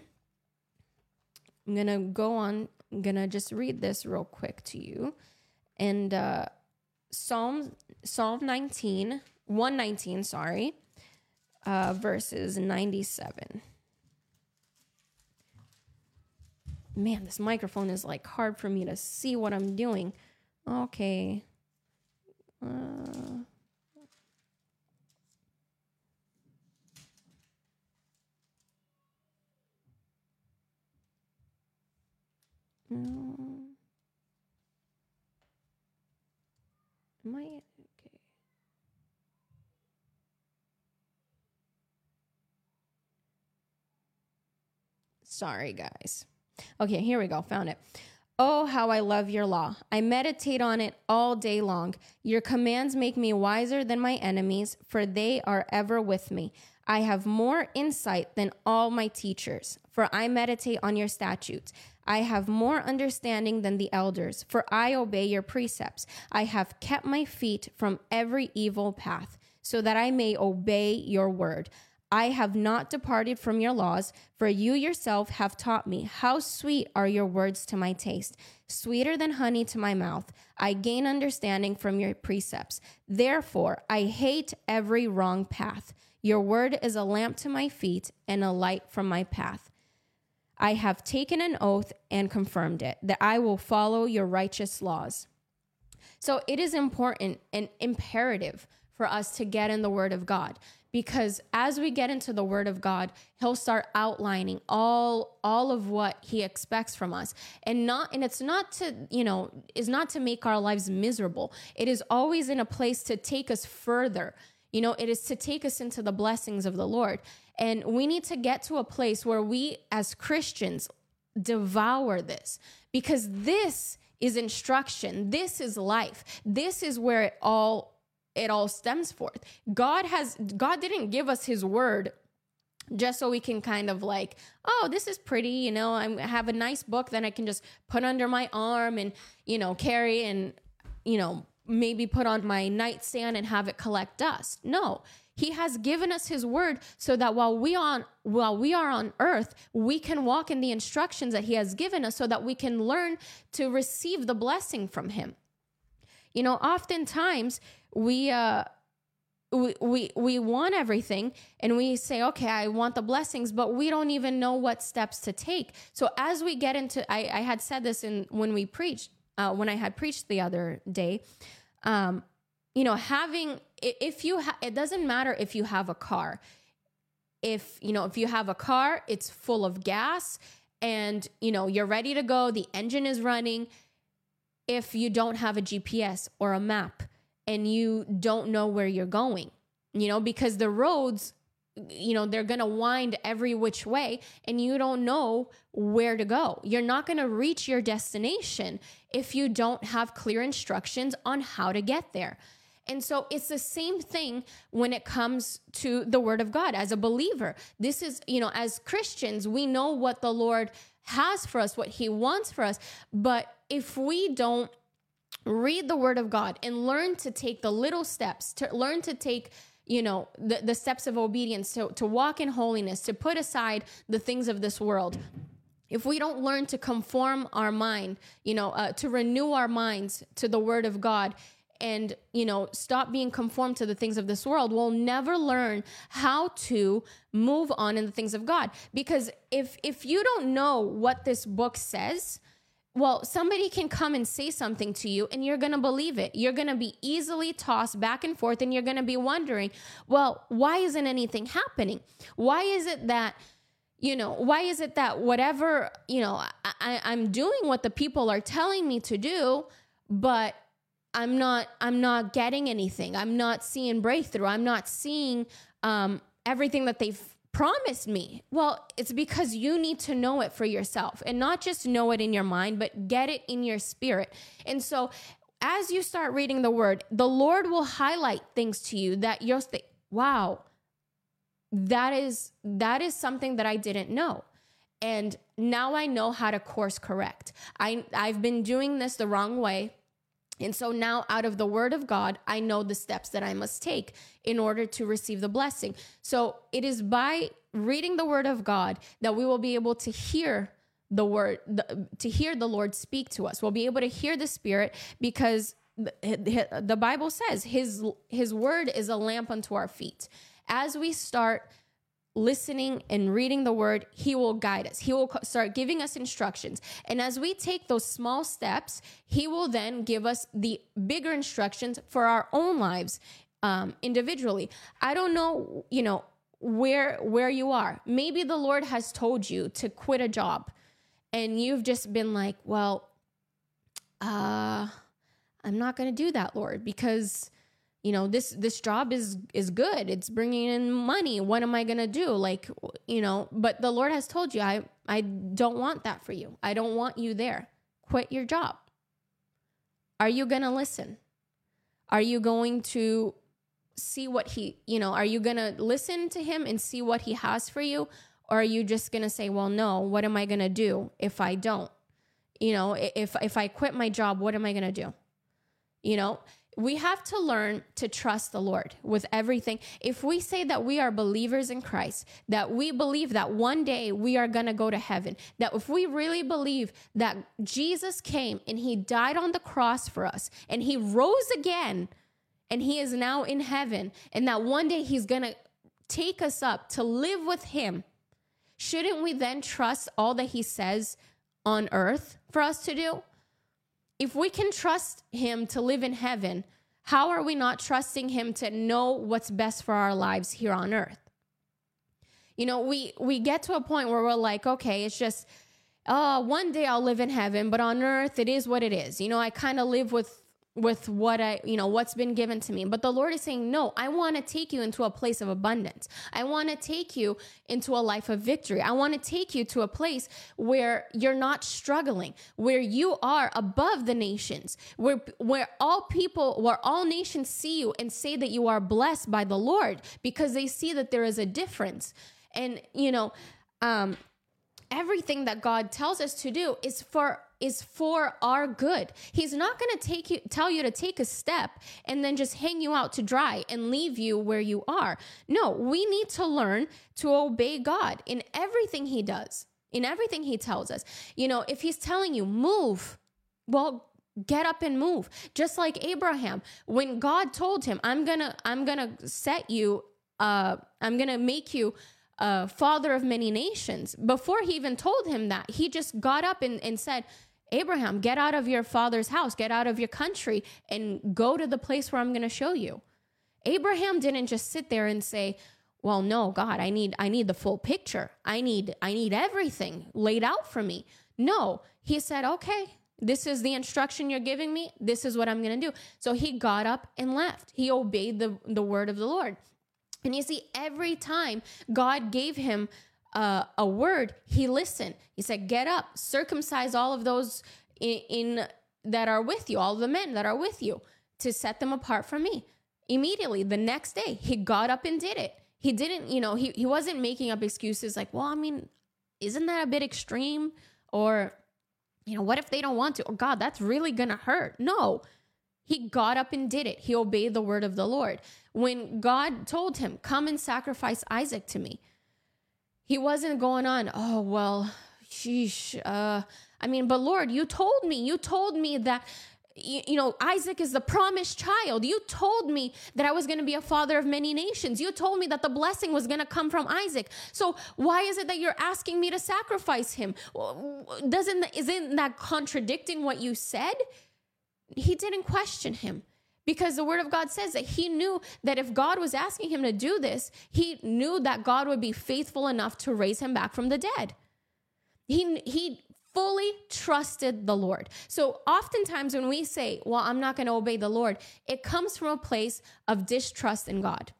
i'm gonna go on i'm gonna just read this real quick to you. And uh, psalm psalm 19 119 sorry uh, verses 97 man, this microphone is like hard for me to see what I'm doing. Okay. Uh, no. Am I okay? Sorry, guys. Okay, here we go. Found it. Oh, how I love your law. I meditate on it all day long. Your commands make me wiser than my enemies, for they are ever with me. I have more insight than all my teachers, for I meditate on your statutes. I have more understanding than the elders, for I obey your precepts. I have kept my feet from every evil path, so that I may obey your word. I have not departed from your laws, for you yourself have taught me. How sweet are your words to my taste, sweeter than honey to my mouth. I gain understanding from your precepts. Therefore, I hate every wrong path. Your word is a lamp to my feet and a light from my path. I have taken an oath and confirmed it that I will follow your righteous laws. So it is important and imperative for us to get in the word of God because as we get into the word of god he'll start outlining all all of what he expects from us. And not and it's not to you know is not to make our lives miserable. It is always in a place to take us further. You know it is to take us into the blessings of the lord. And we need to get to a place where we as christians devour this. Because this is instruction. This is life. This is where it all it all stems forth. God has God didn't give us his word just so we can kind of like, oh, this is pretty, you know, I'm, have a nice book that I can just put under my arm and, you know, carry and, you know, maybe put on my nightstand and have it collect dust. No, he has given us his word so that while we on while we are on earth, we can walk in the instructions that he has given us so that we can learn to receive the blessing from him. You know, oftentimes we uh we, we we want everything and we say okay i want the blessings but we don't even know what steps to take. So as we get into i, I had said this in when we preached uh, when i had preached the other day um, you know having if you ha- it doesn't matter if you have a car. If you know if you have a car it's full of gas and you know you're ready to go the engine is running. If you don't have a gps or a map and you don't know where you're going, you know, because the roads, you know, they're going to wind every which way and you don't know where to go. You're not going to reach your destination if you don't have clear instructions on how to get there. And so it's the same thing when it comes to the word of God as a believer. This is, you know, as Christians, we know what the Lord has for us, what he wants for us. But if we don't read the word of God and learn to take the little steps, to learn to take you know the, the steps of obedience to, to walk in holiness to put aside the things of this world. If we don't learn to conform our mind you know uh, to renew our minds to the word of god and you know stop being conformed to the things of this world we'll never learn how to move on in the things of god. Because if if you don't know what this book says well, somebody can come and say something to you and you're going to believe it. You're going to be easily tossed back and forth and you're going to be wondering, well, why isn't anything happening? Why is it that, you know, why is it that whatever, you know, I, I'm doing what the people are telling me to do, but I'm not, I'm not getting anything. I'm not seeing breakthrough. I'm not seeing um, everything that they've promised me. Well, it's because you need to know it for yourself and not just know it in your mind, but get it in your spirit. And so, as you start reading the word, the Lord will highlight things to you that you're th- wow, that is that is something that I didn't know. And now I know how to course correct. I I've been doing this the wrong way and so now, out of the word of God, I know the steps that I must take in order to receive the blessing. So it is by reading the word of God that we will be able to hear the word, the, to hear the Lord speak to us. We'll be able to hear the Spirit because the, the Bible says his, his word is a lamp unto our feet. As we start listening and reading the word, he will guide us. He will start giving us instructions. And as we take those small steps, he will then give us the bigger instructions for our own lives um, individually. I don't know, you know, where where you are. Maybe the Lord has told you to quit a job and you've just been like, well, uh I'm not going to do that, Lord, because you know this this job is is good. It's bringing in money. What am i going to do? Like you know but the lord has told you i i don't want that for you. I don't want you there. Quit your job. Are you going to listen? Are you going to see what he you know are you going to listen to him and see what he has for you? Or are you just going to say well no what am i going to do if i don't? You know if if i quit my job what am i going to do? You know we have to learn to trust the Lord with everything. If we say that we are believers in Christ, that we believe that one day we are going to go to heaven, that if we really believe that Jesus came and he died on the cross for us and he rose again and he is now in heaven and that one day he's going to take us up to live with him, shouldn't we then trust all that he says on earth for us to do? If we can trust him to live in heaven, how are we not trusting him to know what's best for our lives here on earth? You know, we we get to a point where we're like, okay, it's just uh one day I'll live in heaven, but on earth it is what it is. You know, I kind of live with with what I, you know, what's been given to me. But the Lord is saying, no, I want to take you into a place of abundance. I want to take you into a life of victory. I want to take you to a place where you're not struggling, where you are above the nations, where, where all people, where all nations see you and say that you are blessed by the Lord because they see that there is a difference. And, you know, um, everything that God tells us to do is for is for our good. He's not going to take you tell you to take a step and then just hang you out to dry and leave you where you are. No, we need to learn to obey God in everything he does. In everything he tells us. You know, if he's telling you move, well, get up and move. Just like Abraham, when God told him, "I'm going to I'm going to set you uh I'm going to make you a father of many nations. Before he even told him that, he just got up and, and said, Abraham, get out of your father's house, get out of your country, and go to the place where I'm going to show you. Abraham didn't just sit there and say, well no god i need i need the full picture. I need i need everything laid out for me. No he said okay this is the instruction you're giving me. This is what i'm going to do. So he got up and left. He obeyed the the word of the lord. And you see, every time God gave him uh, a word, he listened. He said, "Get up, circumcise all of those in, in that are with you, all the men that are with you, to set them apart from me." Immediately, the next day, he got up and did it. He didn't, you know, he he wasn't making up excuses like, "Well, I mean, isn't that a bit extreme?" Or, you know, what if they don't want to? Or God, that's really gonna hurt. No, he got up and did it. He obeyed the word of the Lord. When God told him, Come and sacrifice Isaac to me, he wasn't going on, Oh, well, sheesh. Uh, I mean, but Lord, you told me, you told me that you, know, Isaac is the promised child. You told me that I was going to be a father of many nations. You told me that the blessing was going to come from Isaac. So why is it that you're asking me to sacrifice him? Doesn't isn't that contradicting what you said? he didn't question him because the word of God says that he knew that if God was asking him to do this, he knew that God would be faithful enough to raise him back from the dead. He, he fully trusted the Lord. So oftentimes when we say, well, I'm not going to obey the Lord, it comes from a place of distrust in God.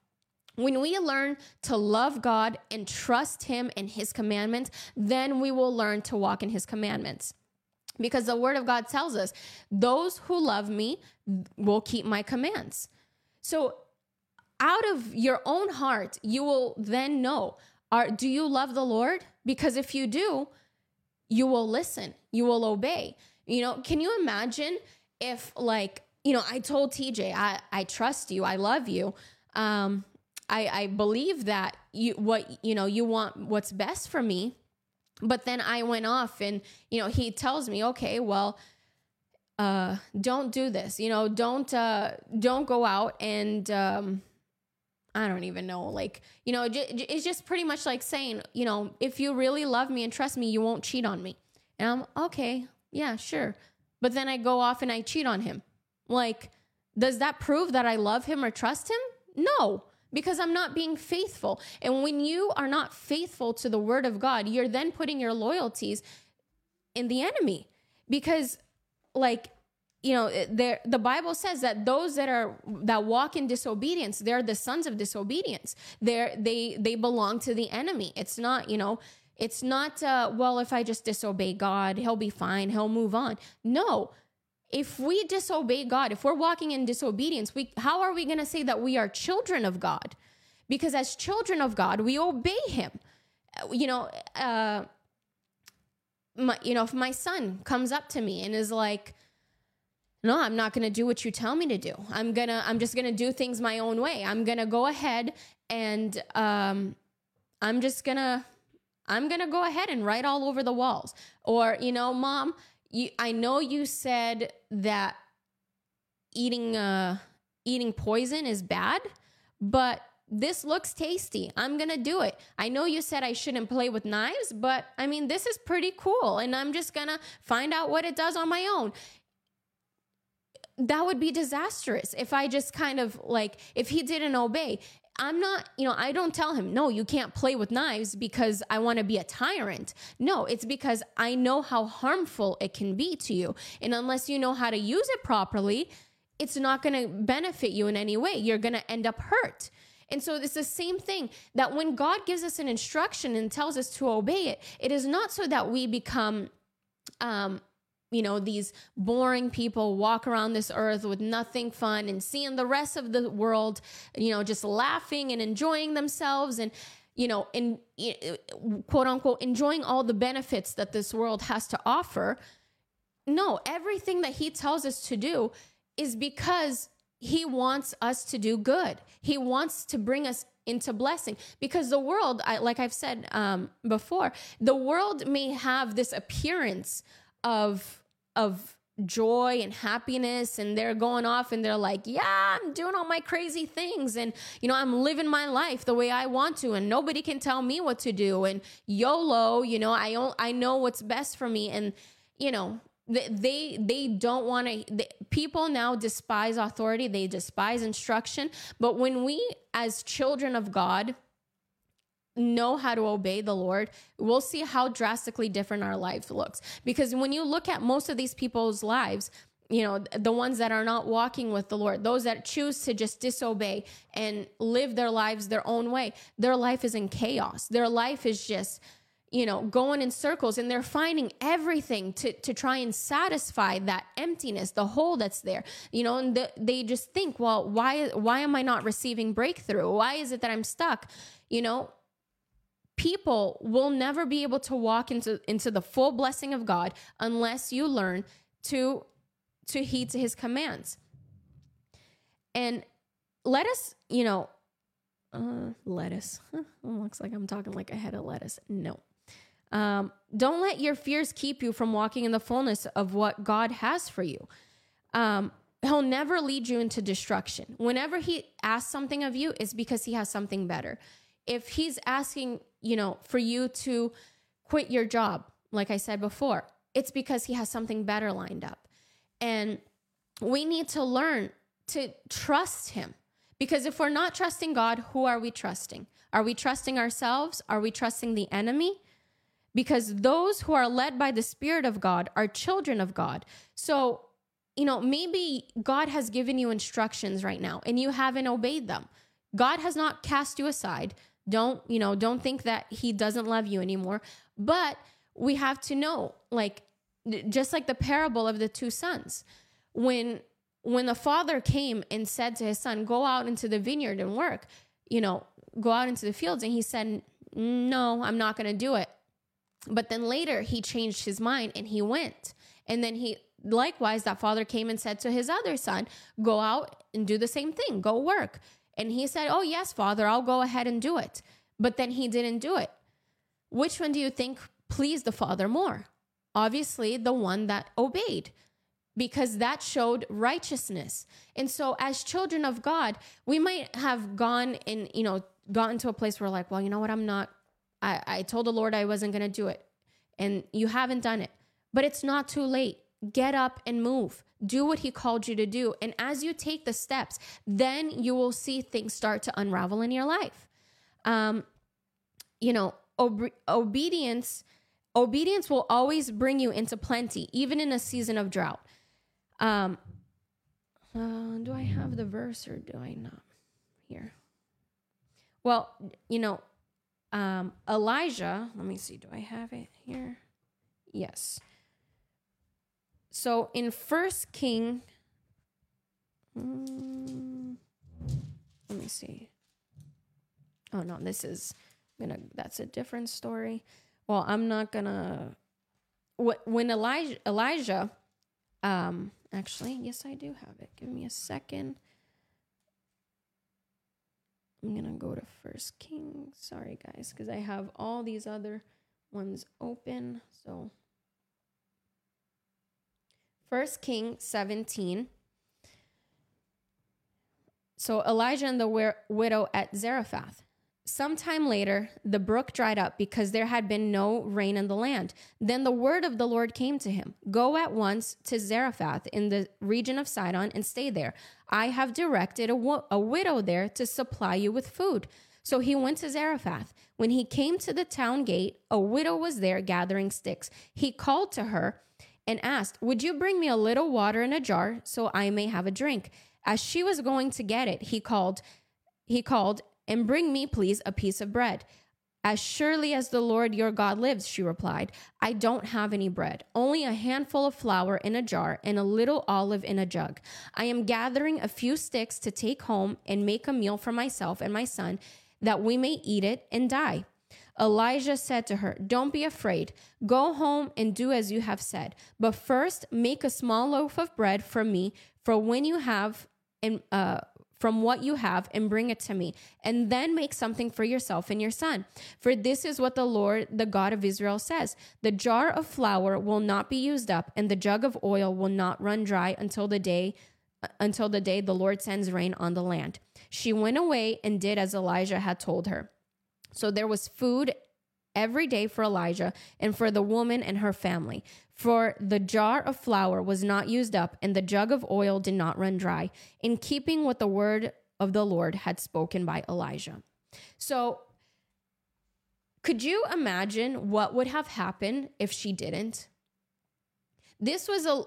When we learn to love God and trust Him and His commandments, then we will learn to walk in His commandments because the word of God tells us, those who love me will keep my commands. So out of your own heart, you will then know, are do you love the Lord? Because if you do, you will listen, you will obey. You know, can you imagine if like, you know, I told TJ, I, I trust you, I love you. Um, I, I believe that you what you know you want what's best for me but then I went off and, you know, he tells me, okay, well, uh, don't do this, you know, don't, uh, don't go out and, um, I don't even know. Like, you know, it's just pretty much like saying, you know, if you really love me and trust me, you won't cheat on me. And I'm okay. Yeah, sure. But then I go off and I cheat on him. Like, does that prove that I love him or trust him? No because I'm not being faithful. And when you are not faithful to the word of God, you're then putting your loyalties in the enemy. Because like you know there the bible says that those that are that walk in disobedience they're the sons of disobedience. They're they they belong to the enemy. It's not you know it's not uh, well if i just disobey god he'll be fine he'll move on. No if we disobey God, if we're walking in disobedience, we how are we going to say that we are children of God? Because as children of God, we obey Him. You know, uh, my, you know, if my son comes up to me and is like, "No, I'm not going to do what you tell me to do. I'm gonna, I'm just gonna do things my own way. I'm gonna go ahead and um, I'm just gonna." I'm going to go ahead and write all over the walls. Or, you know, mom, you I know you said that eating uh eating poison is bad, but this looks tasty. I'm going to do it. I know you said I shouldn't play with knives, but I mean, this is pretty cool. And I'm just going to find out what it does on my own. That would be disastrous if I just kind of like, if he didn't obey. I'm not, you know, I don't tell him, no, you can't play with knives because I want to be a tyrant. No, it's because I know how harmful it can be to you. And unless you know how to use it properly, it's not going to benefit you in any way. You're going to end up hurt. And so it's the same thing that when God gives us an instruction and tells us to obey it, it is not so that we become um, you know, these boring people walk around this earth with nothing fun and seeing the rest of the world, you know, just laughing and enjoying themselves. And, you know, in quote unquote, enjoying all the benefits that this world has to offer. No, everything that he tells us to do is because he wants us to do good. He wants to bring us into blessing because the world, I, like I've said um, before, the world may have this appearance of of joy and happiness and they're going off and they're like yeah i'm doing all my crazy things and you know i'm living my life the way i want to and nobody can tell me what to do and yolo you know i i know what's best for me and you know they they don't want to people now despise authority they despise instruction but when we as children of god know how to obey the Lord, we'll see how drastically different our life looks. Because when you look at most of these people's lives, you know, the ones that are not walking with the Lord, those that choose to just disobey and live their lives their own way, their life is in chaos. Their life is just, you know, going in circles and they're finding everything to, to try and satisfy that emptiness, the hole that's there, you know, and the, they just think, well, why, why am I not receiving breakthrough? Why is it that I'm stuck? You know, people will never be able to walk into into the full blessing of God unless you learn to to heed to his commands. And let us, you know, uh, lettuce. <laughs> Huh, looks like I'm talking like a head of lettuce. No. Um, don't let your fears keep you from walking in the fullness of what God has for you. Um, he'll never lead you into destruction. Whenever he asks something of you, it's because he has something better. If he's asking you know, for you to quit your job, like I said before, it's because he has something better lined up. And we need to learn to trust him. Because if we're not trusting God, who are we trusting? Are we trusting ourselves? Are we trusting the enemy? Because those who are led by the Spirit of God are children of God. So, you know, maybe God has given you instructions right now and you haven't obeyed them. God has not cast you aside. Don't, you know, don't think that he doesn't love you anymore. But we have to know, like, just like the parable of the two sons, when when the father came and said to his son, Go out into the vineyard and work, you know, go out into the fields. And he said, No, I'm not going to do it. But then later he changed his mind and he went. And then he, likewise, that father came and said to his other son, Go out and do the same thing, go work. And he said, Oh, yes, Father, I'll go ahead and do it. But then he didn't do it. Which one do you think pleased the Father more? Obviously, the one that obeyed, because that showed righteousness. And so, as children of God, we might have gone and, you know, gotten to a place where, like, well, you know what? I'm not, I, I told the Lord I wasn't going to do it. And you haven't done it. But it's not too late. Get up and move do what he called you to do. And as you take the steps, then you will see things start to unravel in your life. Um, you know, ob- obedience obedience will always bring you into plenty, even in a season of drought. Um, uh, do I have the verse or do I not? Here. Well, you know, um, Elijah, let me see, do I have it here? Yes. So in First King, let me see. Oh no, this is gonna. That's a different story. Well, I'm not gonna. When Elijah, Elijah, um, actually, yes, I do have it. Give me a second. I'm gonna go to First King. Sorry, guys, because I have all these other ones open. So First King 17. So Elijah and the widow at Zarephath. Sometime later, the brook dried up because there had been no rain in the land. Then the word of the Lord came to him Go at once to Zarephath in the region of Sidon and stay there. I have directed a, wo- a widow there to supply you with food. So he went to Zarephath. When he came to the town gate, a widow was there gathering sticks. He called to her and asked, Would you bring me a little water in a jar so I may have a drink? As she was going to get it, he called, he called, and bring me, please, a piece of bread. As surely as the Lord your God lives, she replied, I don't have any bread, only a handful of flour in a jar and a little olive in a jug. I am gathering a few sticks to take home and make a meal for myself and my son. that we may eat it and die. Elijah said to her, Don't be afraid. Go home and do as you have said. But first, make a small loaf of bread for me, for when you have, and uh, from what you have, and bring it to me. And then make something for yourself and your son. For this is what the Lord, the God of Israel, says The jar of flour will not be used up, and the jug of oil will not run dry until the day until the day the Lord sends rain on the land. She went away and did as Elijah had told her. So there was food every day for Elijah and for the woman and her family. For the jar of flour was not used up, and the jug of oil did not run dry, in keeping with the word of the Lord had spoken by Elijah. So, could you imagine what would have happened if she didn't? This was a,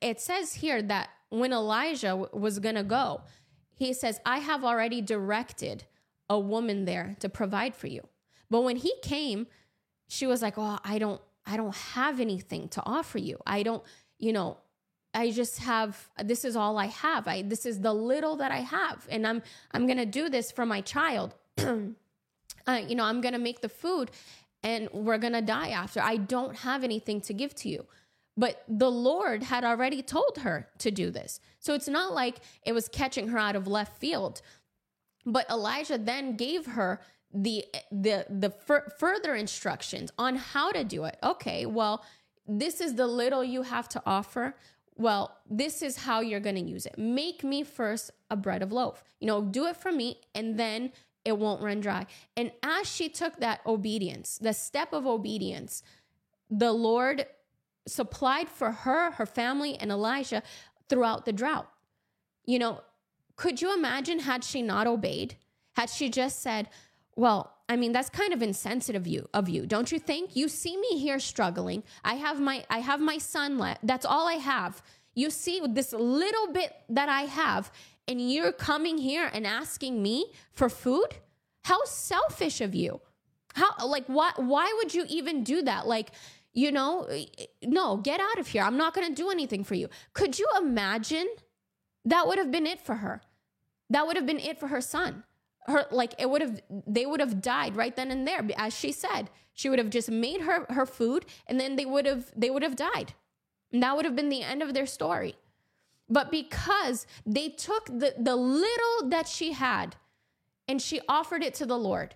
it says here that when Elijah was going to go, he says, I have already directed a woman there to provide for you. But when he came, she was like, "Oh, I don't I don't have anything to offer you. I don't, you know, I just have this is all I have. I this is the little that I have and I'm I'm going to do this for my child. <clears throat> uh, you know, I'm going to make the food and we're going to die after. I don't have anything to give to you. But the Lord had already told her to do this. So it's not like it was catching her out of left field. But Elijah then gave her the the the fur- further instructions on how to do it. Okay, well, this is the little you have to offer. Well, this is how you're going to use it. Make me first a bread of loaf. You know, do it for me and then it won't run dry. And as she took that obedience, the step of obedience, the Lord supplied for her, her family, and Elijah throughout the drought. You know, could you imagine had she not obeyed? Had she just said, well, I mean, that's kind of insensitive of you, of you, don't you think? You see me here struggling. I have my I have my son left. That's all I have. You see this little bit that I have, and you're coming here and asking me for food? How selfish of you. How like why why would you even do that? Like you know, no, get out of here. I'm not going to do anything for you. Could you imagine? That would have been it for her. That would have been it for her son. Her like it would have they would have died right then and there as she said. She would have just made her her food and then they would have they would have died. And that would have been the end of their story. But because they took the the little that she had and she offered it to the Lord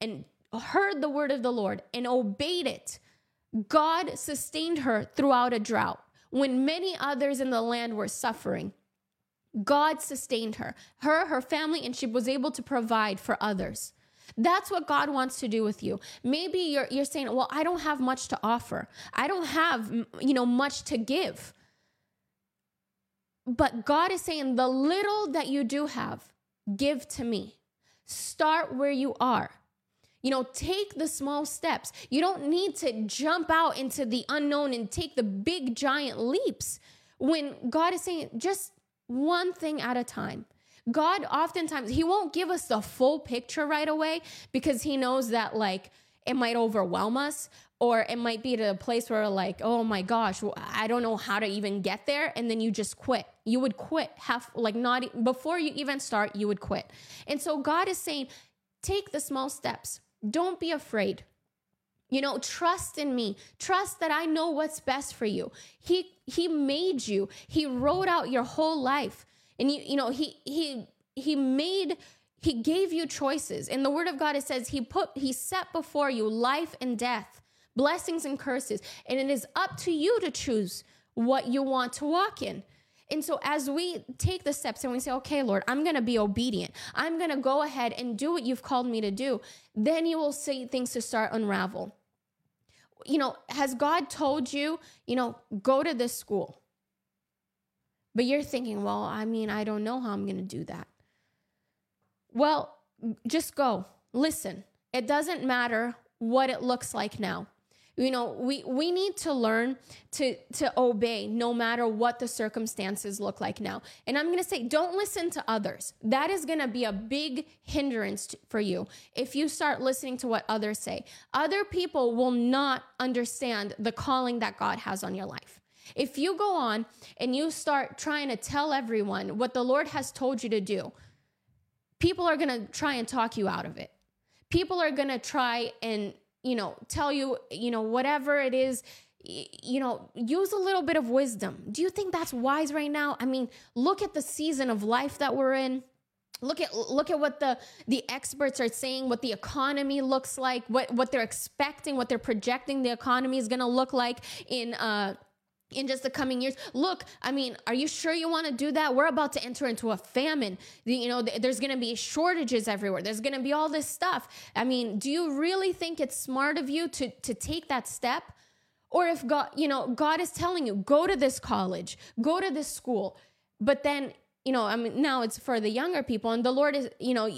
and heard the word of the Lord and obeyed it, God sustained her throughout a drought when many others in the land were suffering. God sustained her, her, her family, and she was able to provide for others. That's what God wants to do with you. Maybe you're you're saying, "Well, I don't have much to offer. I don't have, you know, much to give." But God is saying, "The little that you do have, give to me. Start where you are." You know, take the small steps. You don't need to jump out into the unknown and take the big giant leaps. When God is saying, just one thing at a time. God oftentimes, He won't give us the full picture right away because He knows that, like, it might overwhelm us or it might be to a place where, like, oh my gosh, I don't know how to even get there. And then you just quit. You would quit half, like, not before you even start, you would quit. And so God is saying, take the small steps. Don't be afraid. You know, trust in me. Trust that I know what's best for you. He he made you. He wrote out your whole life. And you you know, he he he made he gave you choices. In the word of God it says he put he set before you life and death, blessings and curses, and it is up to you to choose what you want to walk in. And so, as we take the steps and we say, okay, Lord, I'm going to be obedient, I'm going to go ahead and do what you've called me to do, then you will see things to start unravel. You know, has God told you, you know, go to this school? But you're thinking, well, I mean, I don't know how I'm going to do that. Well, just go. Listen, it doesn't matter what it looks like now you know we we need to learn to to obey no matter what the circumstances look like now. And i'm going to say don't listen to others. That is going to be a big hindrance for you if you start listening to what others say. Other people will not understand the calling that god has on your life. If you go on and you start trying to tell everyone what the lord has told you to do people are going to try and talk you out of it. People are going to try and, you know, tell you, you know, whatever it is, you know, use a little bit of wisdom. Do you think that's wise right now? I mean, look at the season of life that we're in look at look at what the the experts are saying what the economy looks like what what they're expecting what they're projecting the economy is going to look like in uh in just the coming years. Look, I mean, are you sure you want to do that? We're about to enter into a famine. You know, there's going to be shortages everywhere. There's going to be all this stuff. I mean, do you really think it's smart of you to to take that step? Or if God, you know, God is telling you, go to this college, go to this school, but then you know, I mean, now it's for the younger people, and the Lord is, you know,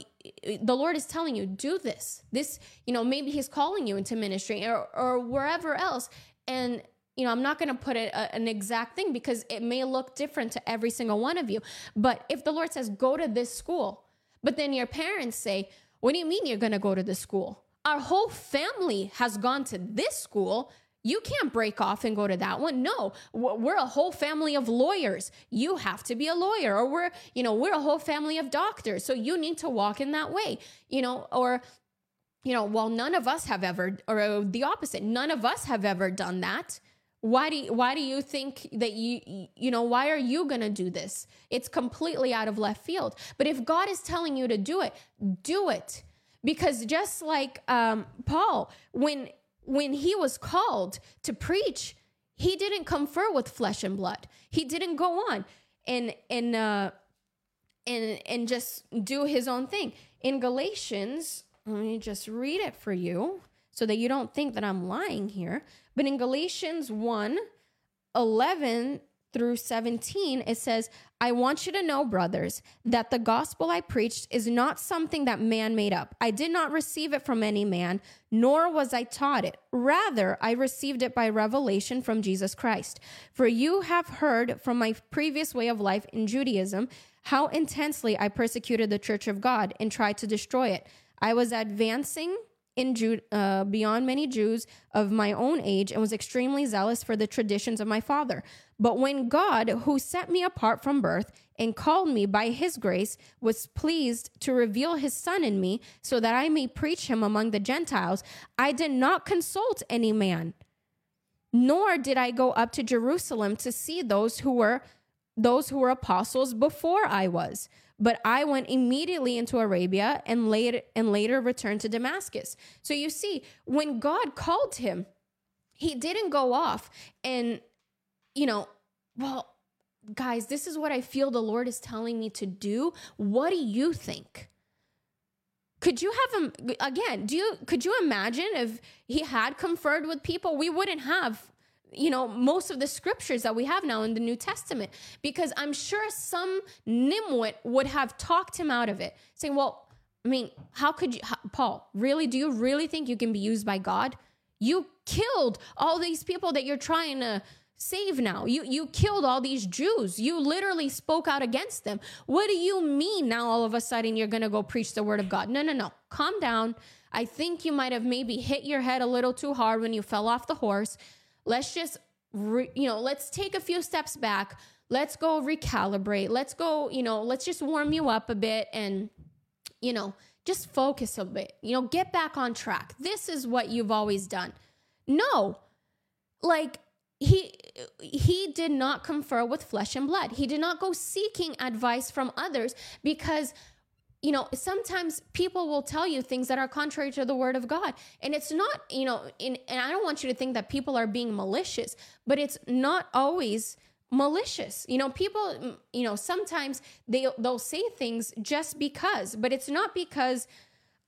the Lord is telling you, do this. This, you know, maybe He's calling you into ministry or, or wherever else. And you know, I'm not going to put it a, an exact thing because it may look different to every single one of you. But if the Lord says, go to this school, but then your parents say, what do you mean you're going to go to this school? Our whole family has gone to this school. You can't break off and go to that one. No, we're a whole family of lawyers. You have to be a lawyer, or we're, you know, we're a whole family of doctors. So you need to walk in that way, you know, or, you know, well, none of us have ever, or the opposite, none of us have ever done that why do you, why do you think that you you know why are you going to do this? It's completely out of left field. But if god is telling you to do it do it. Because just like um, paul when when he was called to preach he didn't confer with flesh and blood. He didn't go on and and uh and and just do his own thing. In galatians let me just read it for you so that you don't think that I'm lying here. But in Galatians 1 11 through 17, it says, I want you to know, brothers, that the gospel I preached is not something that man made up. I did not receive it from any man, nor was I taught it. Rather, I received it by revelation from Jesus Christ. For you have heard from my previous way of life in Judaism how intensely I persecuted the church of God and tried to destroy it. I was advancing in Jude, uh, beyond many Jews of my own age and was extremely zealous for the traditions of my father. But when God, who set me apart from birth and called me by his grace, was pleased to reveal his son in me so that I may preach him among the Gentiles, I did not consult any man, nor did I go up to Jerusalem to see those who were those who were apostles before I was but I went immediately into Arabia and later and later returned to Damascus. So you see, when God called him, he didn't go off and you know, well, guys, this is what I feel the Lord is telling me to do. What do you think? Could you have him again? Do you could you imagine if he had conferred with people? We wouldn't have you know most of the scriptures that we have now in the new testament because i'm sure some nimwit would have talked him out of it saying well i mean how could you how, paul really do you really think you can be used by god? You killed all these people that you're trying to save now. You you killed all these jews. You literally spoke out against them. What do you mean now all of a sudden you're going to go preach the word of god? No no no. Calm down. I think you might have maybe hit your head a little too hard when you fell off the horse let's just re, you know let's take a few steps back. Let's go recalibrate. Let's go you know let's just warm you up a bit and you know just focus a bit. You know get back on track. This is what you've always done. No. Like he he did not confer with flesh and blood. He did not go seeking advice from others because you know, sometimes people will tell you things that are contrary to the word of God. And it's not, you know, in, and I don't want you to think that people are being malicious, but it's not always malicious. You know, people, mm, you know, sometimes they they'll say things just because, but it's not because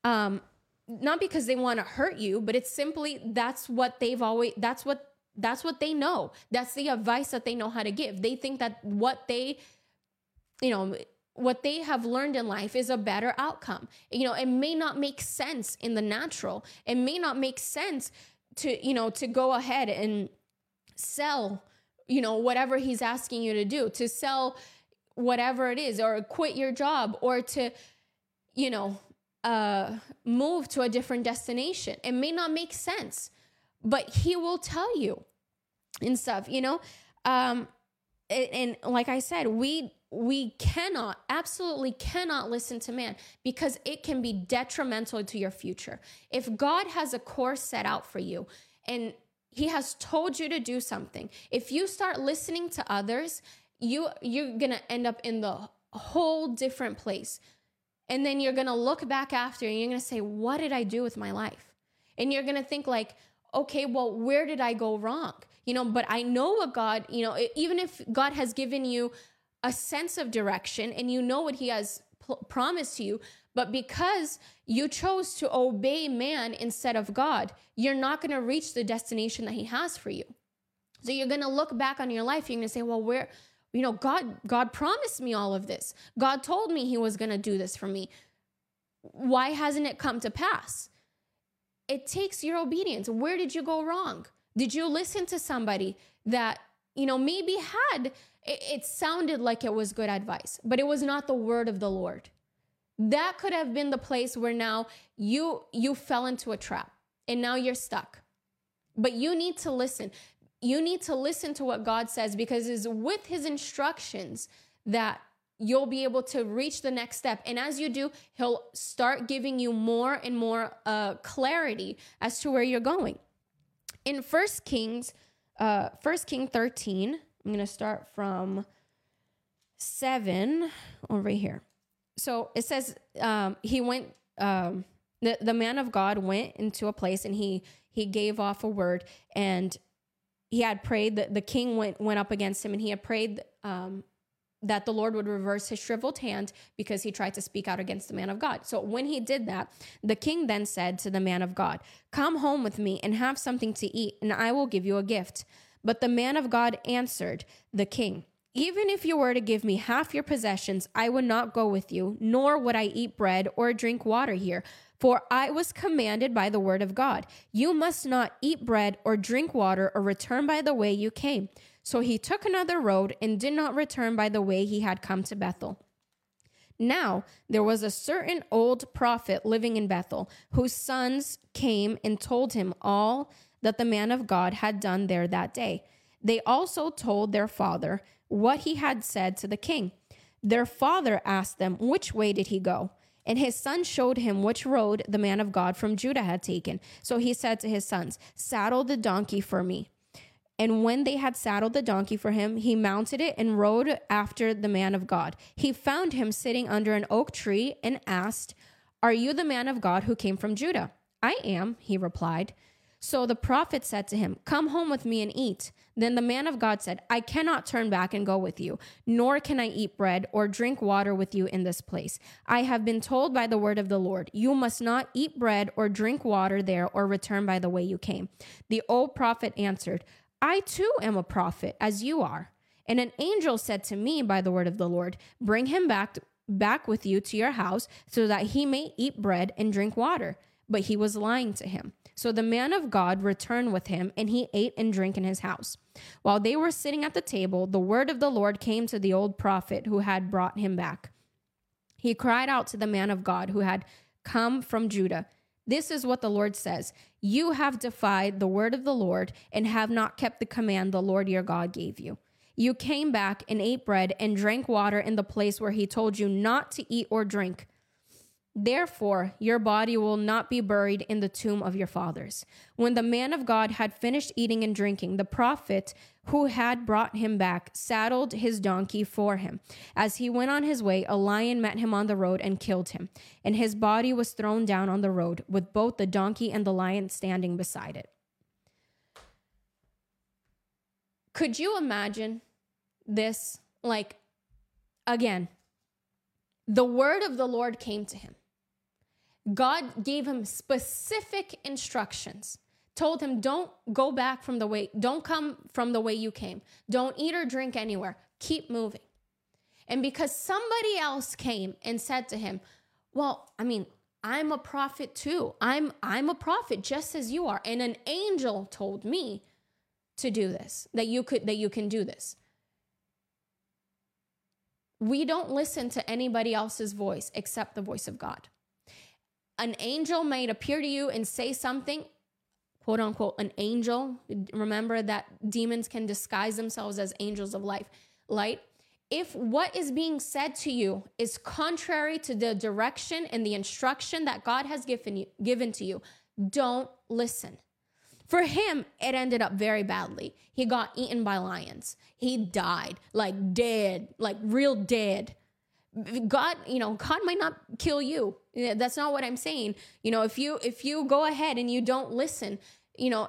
um not because they want to hurt you, but it's simply that's what they've always that's what that's what they know. That's the advice that they know how to give. They think that what they you know what they have learned in life is a better outcome. You know, it may not make sense in the natural. It may not make sense to, you know, to go ahead and sell, you know, whatever he's asking you to do, to sell whatever it is or quit your job or to, you know, uh move to a different destination. It may not make sense, but he will tell you and stuff, you know? Um and like I said, we we cannot absolutely cannot listen to man because it can be detrimental to your future. If God has a course set out for you and he has told you to do something, if you start listening to others, you you're going to end up in the whole different place. And then you're going to look back after and you're going to say, "What did I do with my life?" And you're going to think like, "Okay, well, where did I go wrong?" you know but i know what god you know even if god has given you a sense of direction and you know what he has promised you but because you chose to obey man instead of god you're not going to reach the destination that he has for you. So you're going to look back on your life you're going to say well where you know god god promised me all of this. God told me he was going to do this for me. Why hasn't it come to pass? It takes your obedience. Where did you go wrong? Did you listen to somebody that, you know, maybe had, it, it sounded like it was good advice, but it was not the word of the Lord? That could have been the place where now you you fell into a trap and now you're stuck. But you need to listen. You need to listen to what God says because it's with his instructions that you'll be able to reach the next step. And as you do, he'll start giving you more and more uh, clarity as to where you're going in First Kings, uh, First King 13, I'm gonna start from seven over here. So it says um, he went. Um, the the man of God went into a place and he he gave off a word and he had prayed that the king went went up against him and he had prayed um, that the Lord would reverse his shriveled hand because he tried to speak out against the man of God. So when he did that, the king then said to the man of God, Come home with me and have something to eat, and I will give you a gift. But the man of God answered the king, Even if you were to give me half your possessions, I would not go with you, nor would I eat bread or drink water here. For I was commanded by the word of God, You must not eat bread or drink water or return by the way you came. So he took another road and did not return by the way he had come to Bethel. Now there was a certain old prophet living in Bethel, whose sons came and told him all that the man of God had done there that day. They also told their father what he had said to the king. Their father asked them, Which way did he go? And his son showed him which road the man of God from Judah had taken. So he said to his sons, Saddle the donkey for me. And when they had saddled the donkey for him, he mounted it and rode after the man of God. He found him sitting under an oak tree and asked, Are you the man of God who came from Judah? I am, he replied. So the prophet said to him, Come home with me and eat. Then the man of God said, I cannot turn back and go with you, nor can I eat bread or drink water with you in this place. I have been told by the word of the Lord, You must not eat bread or drink water there or return by the way you came. The old prophet answered, I too am a prophet, as you are. And an angel said to me by the word of the Lord, Bring him back, back with you to your house, so that he may eat bread and drink water. But he was lying to him. So the man of God returned with him, and he ate and drank in his house. While they were sitting at the table, the word of the Lord came to the old prophet who had brought him back. He cried out to the man of God who had come from Judah. This is what the Lord says You have defied the word of the Lord and have not kept the command the Lord your God gave you. You came back and ate bread and drank water in the place where he told you not to eat or drink. Therefore, your body will not be buried in the tomb of your fathers. When the man of God had finished eating and drinking, the prophet who had brought him back saddled his donkey for him. As he went on his way, a lion met him on the road and killed him, and his body was thrown down on the road, with both the donkey and the lion standing beside it. Could you imagine this? Like, again, the word of the Lord came to him God gave him specific instructions. Told him, don't go back from the way, don't come from the way you came. Don't eat or drink anywhere. Keep moving. And because somebody else came and said to him, Well, I mean, I'm a prophet too. I'm I'm a prophet just as you are. And an angel told me to do this, that you could that you can do this. We don't listen to anybody else's voice except the voice of God an angel might appear to you and say something, quote unquote, an angel. Remember that demons can disguise themselves as angels of life. light if what is being said to you is contrary to the direction and the instruction that God has given you, given to you, don't listen. For him, it ended up very badly. He got eaten by lions. He died, like dead, like real dead. God, you know, God might not kill you. That's not what I'm saying. You know, if you if you go ahead and you don't listen, you know,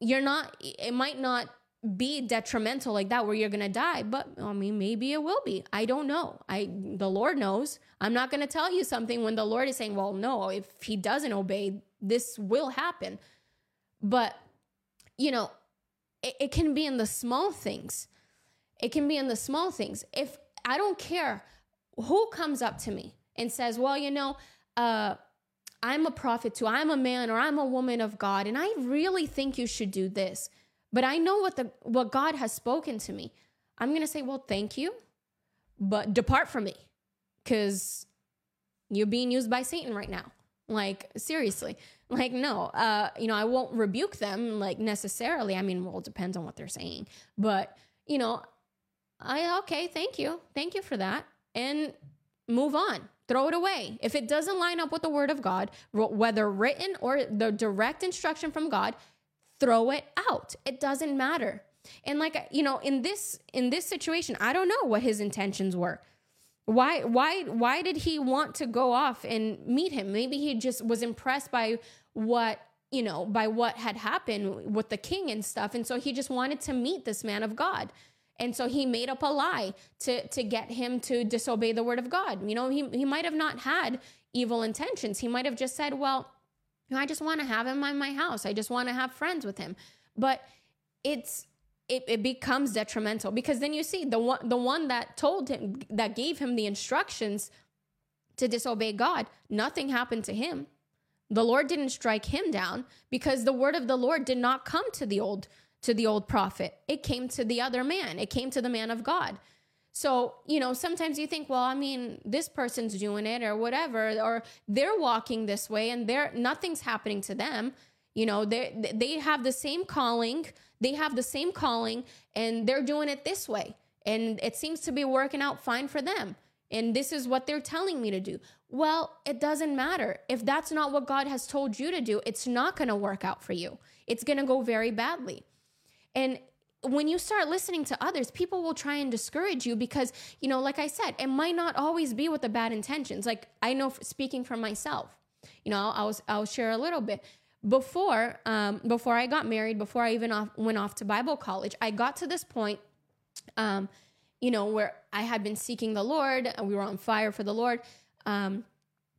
you're not it might not be detrimental like that where you're to die but i mean maybe it will be. I don't know. I the lord knows. I'm not to tell you something when the lord is saying well no if he doesn't obey this will happen. But you know it, it can be in the small things. It can be in the small things. If i don't care who comes up to me and says well you know uh i'm a prophet too i'm a man or i'm a woman of god and i really think you should do this but I know what the what God has spoken to me. I'm to say, "Well, thank you, but depart from me." Cuz you're being used by Satan right now. Like seriously. Like no, uh you know, I won't rebuke them like necessarily. I mean, well, it depends on what they're saying. But, you know, I okay, thank you. Thank you for that. And move on. Throw it away. If it doesn't line up with the word of God, whether written or the direct instruction from God, throw it out. It doesn't matter. And like you know, in this in this situation, I don't know what his intentions were. Why why why did he want to go off and meet him? Maybe he just was impressed by what you know by what had happened with the king and stuff and so he just wanted to meet this man of god and so he made up a lie to to get him to disobey the word of god you know he, he might have not had evil intentions he might have just said well I just want to have him in my house. I just want to have friends with him. But it's it, it becomes detrimental because then you see the one the one that told him that gave him the instructions to disobey God, nothing happened to him. The Lord didn't strike him down because the word of the Lord did not come to the old to the old prophet. It came to the other man. It came to the man of God. So, you know, sometimes you think, well, I mean, this person's doing it or whatever, or they're walking this way and they're nothing's happening to them. You know, they they have the same calling, they have the same calling, and they're doing it this way. And it seems to be working out fine for them. And this is what they're telling me to do. Well, it doesn't matter. If that's not what God has told you to do, it's not going to work out for you. It's going to go very badly. And when you start listening to others, people will try and discourage you because, you know, like I said, it might not always be with the bad intentions. Like I know speaking for myself, you know, I'll, I'll, I'll share a little bit. Before, um, before I got married, before I even off, went off to Bible college, I got to this point, um, you know, where I had been seeking the Lord and we were on fire for the Lord. Um,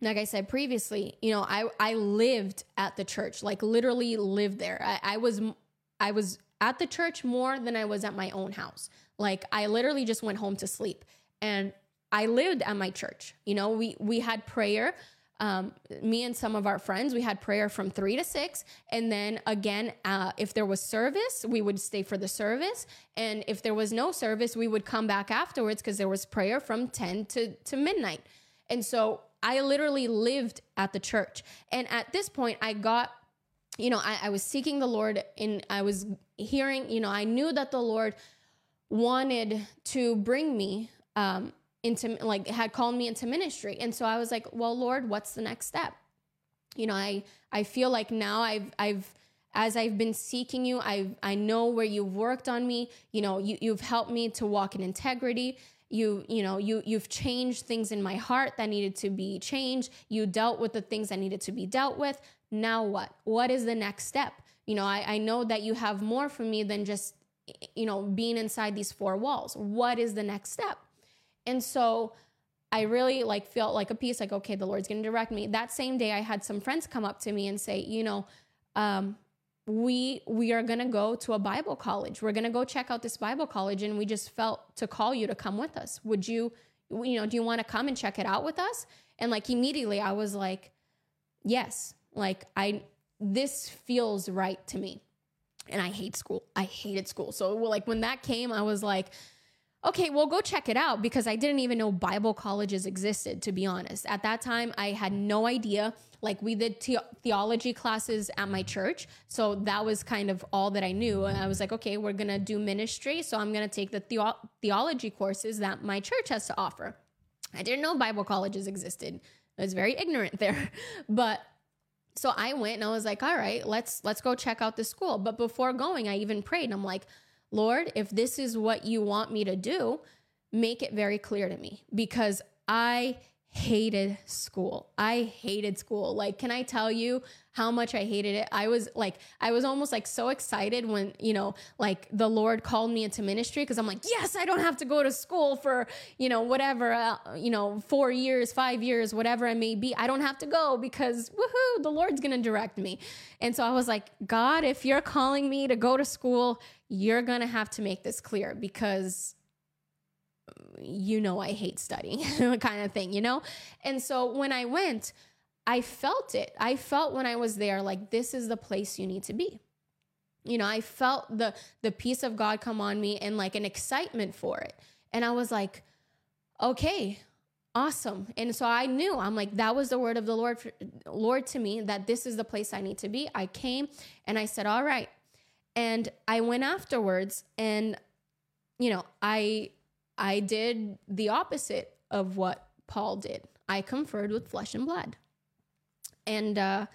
like I said previously, you know, I, I lived at the church, like literally lived there. I, I was, I was at the church more than I was at my own house. Like I literally just went home to sleep and I lived at my church. You know, we we had prayer. Um, me and some of our friends, we had prayer from three to six. And then again, uh, if there was service, we would stay for the service. And if there was no service, we would come back afterwards because there was prayer from 10 to, to midnight. And so I literally lived at the church. And at this point, I got you know, I, I was seeking the Lord and I was hearing, you know, I knew that the Lord wanted to bring me um, into, like, had called me into ministry. And so I was like, well, Lord, what's the next step? You know, I, I feel like now I've, I've, as I've been seeking you, I I know where you've worked on me. You know, you, you've helped me to walk in integrity. You you know you you've changed things in my heart that needed to be changed. You dealt with the things that needed to be dealt with now what? What is the next step? You know, I, I know that you have more for me than just, you know, being inside these four walls. What is the next step? And so I really like felt like a peace, like, okay, the Lord's gonna direct me. That same day I had some friends come up to me and say, you know, um, we we are going to go to a bible college we're going to go check out this bible college and we just felt to call you to come with us would you you know do you want to come and check it out with us and like immediately i was like yes like I this feels right to me. And I hate school. I hated school. So like when that came, I was like, okay, well, go check it out because I didn't even know Bible colleges existed, to be honest. At that time, I had no idea. Like, we did the- theology classes at my church. So that was kind of all that I knew. And I was like, okay, we're going to do ministry. So I'm going to take the theo- theology courses that my church has to offer. I didn't know Bible colleges existed. I was very ignorant <laughs> there. But so I went and I was like, all right, let's let's go check out the school. But before going, I even prayed. I'm like, Lord, if this is what you want me to do, make it very clear to me because I hated school. I hated school. Like, can I tell you how much I hated it? I was like, I was almost like so excited when, you know, like the Lord called me into ministry because I'm like, yes, I don't have to go to school for, you know, whatever, uh, you know, four years, five years, whatever it may be. I don't have to go because woohoo, the Lord's going to direct me. And so I was like, God, if you're calling me to go to school, you're going to have to make this clear because you know I hate studying <laughs> kind of thing, you know? And so when I went, I felt it. I felt when I was there like this is the place you need to be. You know, I felt the the peace of God come on me and like an excitement for it. And I was like, okay, awesome. And so I knew I'm like that was the word of the Lord for, Lord to me that this is the place I need to be. I came and I said, "All right." And I went afterwards and you know, I I did the opposite of what Paul did. I conferred with flesh and blood. And uh,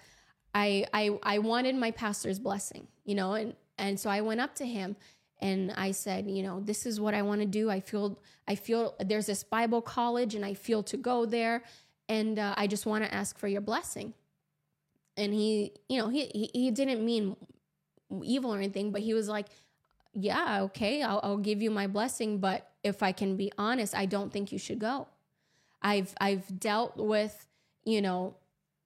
I, I, I wanted my pastor's blessing, you know, and, and so I went up to him and I said, you know, this is what I want to do. I feel, I feel there's this Bible college and I feel to go there. And uh, I just want to ask for your blessing. And he, you know, he, he, he didn't mean evil or anything, but he was like, yeah, okay, I'll, I'll give you my blessing, but if I can be honest, I don't think you should go. I've I've dealt with, you know,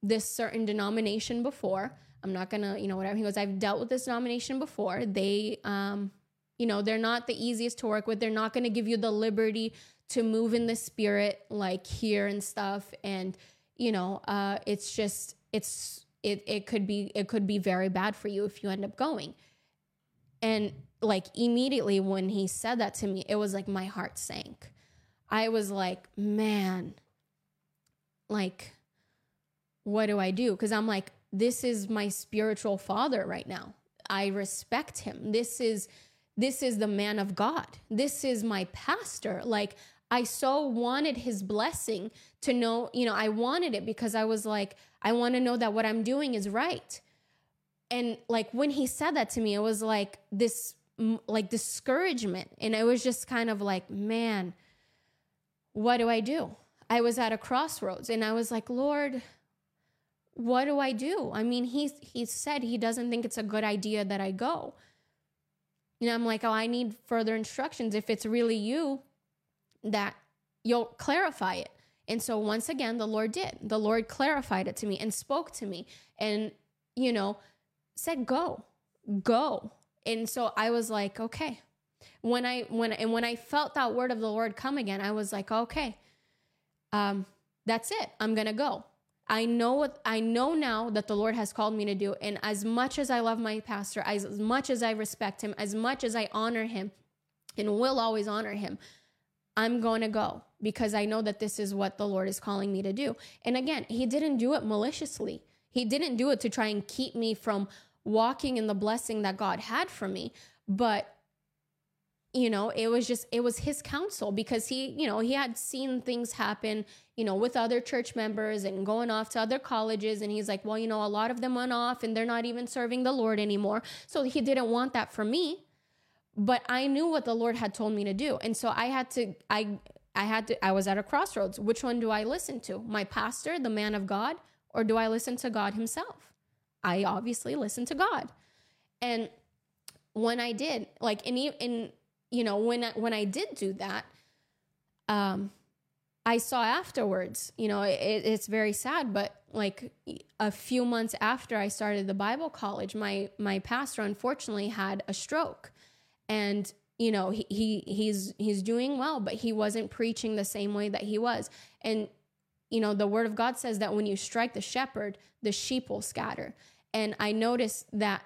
this certain denomination before. I'm not gonna, you know, whatever. He goes, I've dealt with this denomination before. They um, you know, they're not the easiest to work with. They're not gonna give you the liberty to move in the spirit like here and stuff. And, you know, uh, it's just it's it it could be it could be very bad for you if you end up going. And like immediately when he said that to me, it was like my heart sank. I was like, man, like, what do I do? Because I'm like, this is my spiritual father right now. I respect him. This is this is the man of God. This is my pastor. Like I so wanted his blessing to know, you know, I wanted it because I was like, I want to know that what I'm doing is right. And like when he said that to me, it was like this like discouragement. And it was just kind of like, man, what do I do? I was at a crossroads and I was like, Lord, what do I do? I mean, he he said he doesn't think it's a good idea that I go. And I'm like, oh, I need further instructions. If it's really you, that you'll clarify it. And so once again, the Lord did. The Lord clarified it to me and spoke to me and, you know, said, go, go. And so I was like, okay. When I when and when I felt that word of the Lord come again, I was like, okay, um, that's it. I'm gonna go. I know what I know now that the Lord has called me to do. And as much as I love my pastor, as, as much as I respect him, as much as I honor him and will always honor him, I'm going to go because I know that this is what the Lord is calling me to do. And again, he didn't do it maliciously. He didn't do it to try and keep me from walking in the blessing that God had for me. But you know, it was just it was his counsel because he, you know, he had seen things happen, you know, with other church members and going off to other colleges and he's like, "Well, you know, a lot of them went off and they're not even serving the Lord anymore." So he didn't want that for me. But I knew what the Lord had told me to do. And so I had to I I had to I was at a crossroads. Which one do I listen to? My pastor, the man of God, or do I listen to God himself? I obviously listened to God. And when I did, like in in you know, when I, when I did do that, um I saw afterwards, you know, it, it's very sad, but like a few months after I started the Bible college, my my pastor unfortunately had a stroke, and you know he, he he's he's doing well, but he wasn't preaching the same way that he was, and you know the Word of God says that when you strike the shepherd, the sheep will scatter, and I noticed that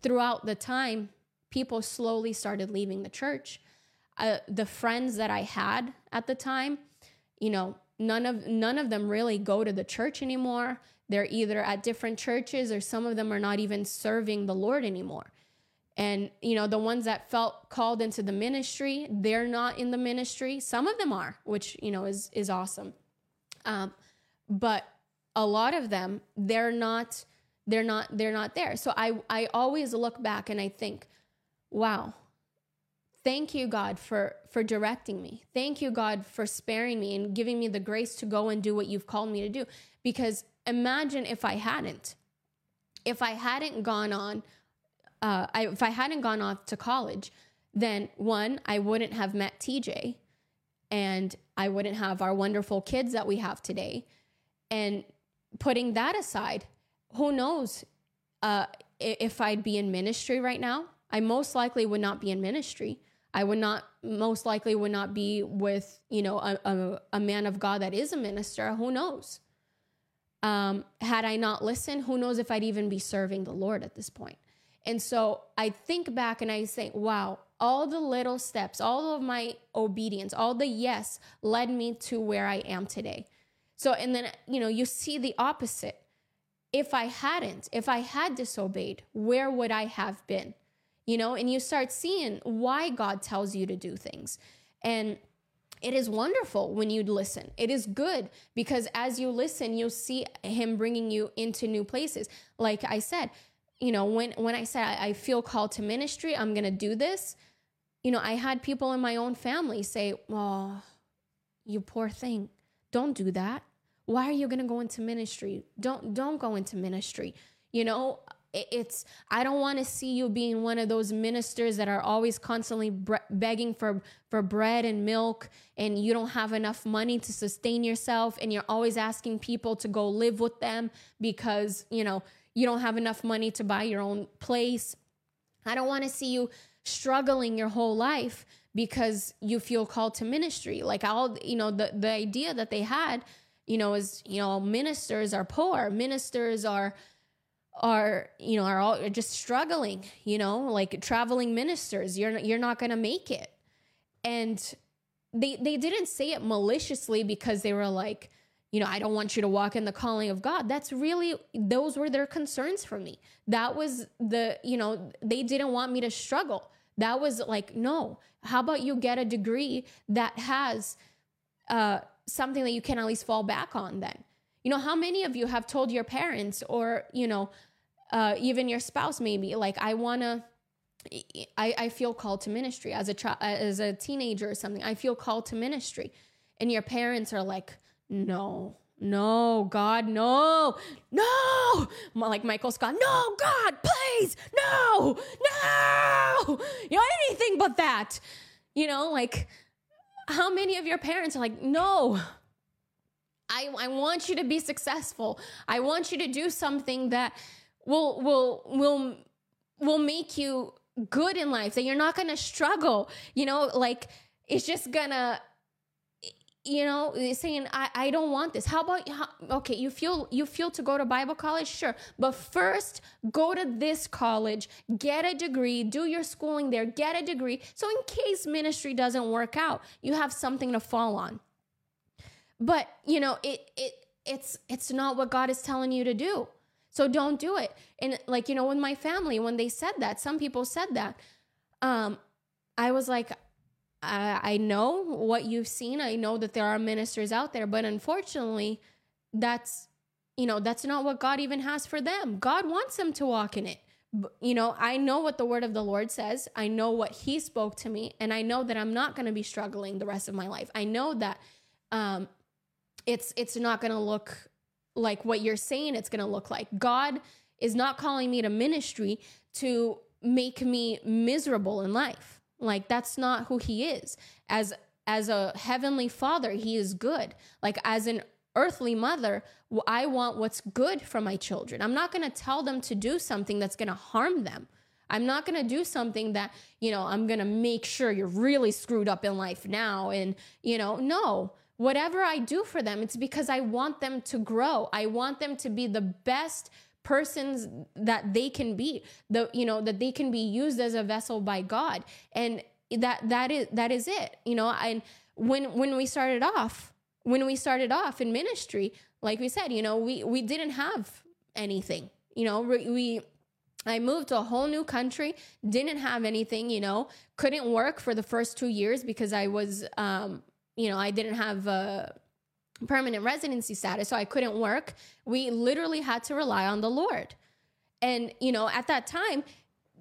throughout the time, people slowly started leaving the church. uh, the friends that I had at the time, you know, none of none of them really go to the church anymore. They're either at different churches or some of them are not even serving the Lord anymore. And you know, the ones that felt called into the ministry, they're not in the ministry. Some of them are, which you know is is awesome. Um, but a lot of them, they're not they're not they're not there. So I I always look back and I think, wow, thank you god for for directing me. Thank you god for sparing me and giving me the grace to go and do what you've called me to do. Because imagine if i hadn't. If i hadn't gone on uh, I, if i hadn't gone off to college then one i wouldn't have met tj and i wouldn't have our wonderful kids that we have today. And putting that aside who knows uh, if i'd be in ministry right now i most likely would not be in ministry I would not most likely would not be with you know a, a, a man of God that is a minister. Who knows? Um, had I not listened, who knows if I'd even be serving the Lord at this point. And so I think back and I say, wow, all the little steps, all of my obedience, all the yes led me to where I am today. So, and then, you know, you see the opposite. If I hadn't, if I had disobeyed, where would I have been? you know, and you start seeing why God tells you to do things. And it is wonderful when you listen. It is good because as you listen, you'll see Him bringing you into new places. Like I said, you know, when when I said I, feel called to ministry, I'm gonna do this. You know, I had people in my own family say, "Oh, you poor thing, don't do that. Why are you gonna go into ministry? Don't don't go into ministry." You know, it's i don't want to see you being one of those ministers that are always constantly bre- begging for for bread and milk and you don't have enough money to sustain yourself and you're always asking people to go live with them because you know you don't have enough money to buy your own place i don't want to see you struggling your whole life because you feel called to ministry like all you know the the idea that they had you know is you know ministers are poor ministers are are you know are all are just struggling you know like traveling ministers you're you're not going to make it. And they they didn't say it maliciously because they were like you know i don't want you to walk in the calling of god. That's really those were their concerns for me. That was the you know they didn't want me to struggle. That was like no. How about you get a degree that has uh something that you can at least fall back on then you know, how many of you have told your parents or, you know, uh, even your spouse maybe like I want to I, I feel called to ministry as a child, as a teenager or something. I feel called to ministry, and your parents are like, "No, no, God, no, no!" Like Michael Scott, "No, God, please, no, no!" You know anything but that. You know, like how many of your parents are like, "No, I, I want you to be successful. I want you to do something that will will will will make you good in life. That you're not to struggle. You know, like it's just gonna you know saying I, I don't want this. How about how, okay you feel you feel to go to bible college? Sure. But first go to this college get a degree do your schooling there get a degree. So in case ministry doesn't work out you have something to fall on. But, you know, it it it's it's not what God is telling you to do. So don't do it. And like, you know, when my family, when they said that, some people said that, um, I was like, I, I know what you've seen. I know that there are ministers out there, but unfortunately, that's you know, that's not what God even has for them. God wants them to walk in it. You know, I know what the word of the Lord says. I know what he spoke to me, and I know that I'm not going to be struggling the rest of my life. I know that um, it's it's not going to look like what you're saying it's going to look like. God is not calling me to ministry to make me miserable in life. Like that's not who he is. As as a heavenly father, he is good. Like as an earthly mother, I want what's good for my children. I'm not going to tell them to do something that's going to harm them. I'm not going to do something that, you know, I'm going to make sure you're really screwed up in life now and, you know, no whatever I do for them, it's because I want them to grow. I want them to be the best persons that they can be the you know that they can be used as a vessel by god. And that that is that is it you know? And when when we started off when we started off in ministry like we said you know we we didn't have anything you know? We, we I moved to a whole new country, didn't have anything, you know, couldn't work for the first two years because I was, um, you know, I didn't have a permanent residency status, so I couldn't work. We literally had to rely on the Lord. And, you know, at that time,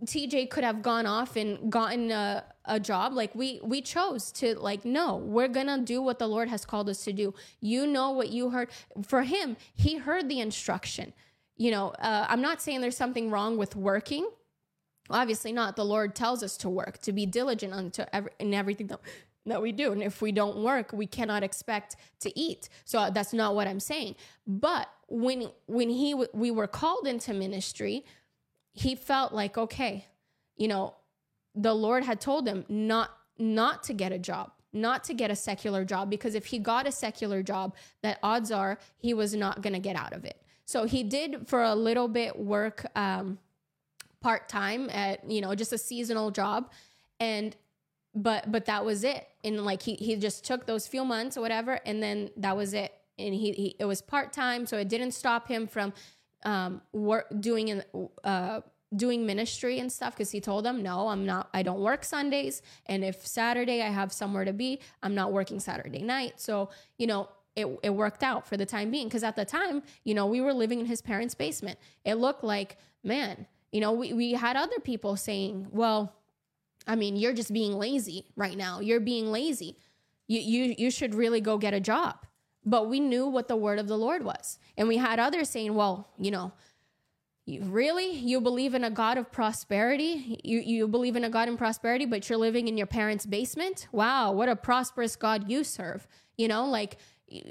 TJ could have gone off and gotten a, a job. Like we we chose to like no, we're gonna do what the Lord has called us to do. You know what you heard. For him, he heard the instruction. You know, uh, I'm not saying there's something wrong with working. Obviously not. The Lord tells us to work, to be diligent unto every, in everything that that we do. And if we don't work, we cannot expect to eat. So uh, that's not what I'm saying. But when when he we were called into ministry, he felt like okay, you know, the Lord had told him not not to get a job, not to get a secular job because if he got a secular job, that odds are he was not going to get out of it. So he did for a little bit work um, part time at you know just a seasonal job, and but but that was it. And like he he just took those few months or whatever, and then that was it. And he, he it was part time, so it didn't stop him from um work doing in uh doing ministry and stuff because he told them no i'm not i don't work sundays and if saturday i have somewhere to be i'm not working saturday night so you know it, it worked out for the time being because at the time you know we were living in his parents basement it looked like man you know we, we had other people saying well i mean you're just being lazy right now. You're being lazy. You you, you should really go get a job. But we knew what the word of the lord was. And we had others saying well you know you, really? You believe in a god of prosperity? You, you believe in a god in prosperity but you're living in your parents basement? Wow what a prosperous god you serve. You know like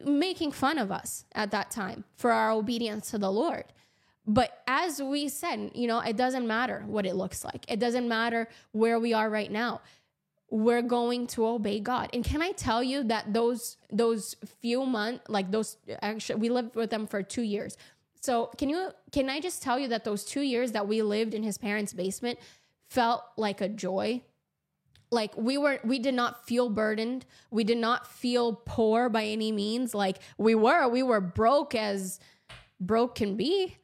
making fun of us at that time for our obedience to the lord but as we said you know it doesn't matter what it looks like it doesn't matter where we are right now we're going to obey god and can i tell you that those those few months like those actually we lived with them for two years so can you can I just tell you that those two years that we lived in his parents' basement felt like a joy? Like we were we did not feel burdened. We did not feel poor by any means. Like we were, we were broke as broke can be.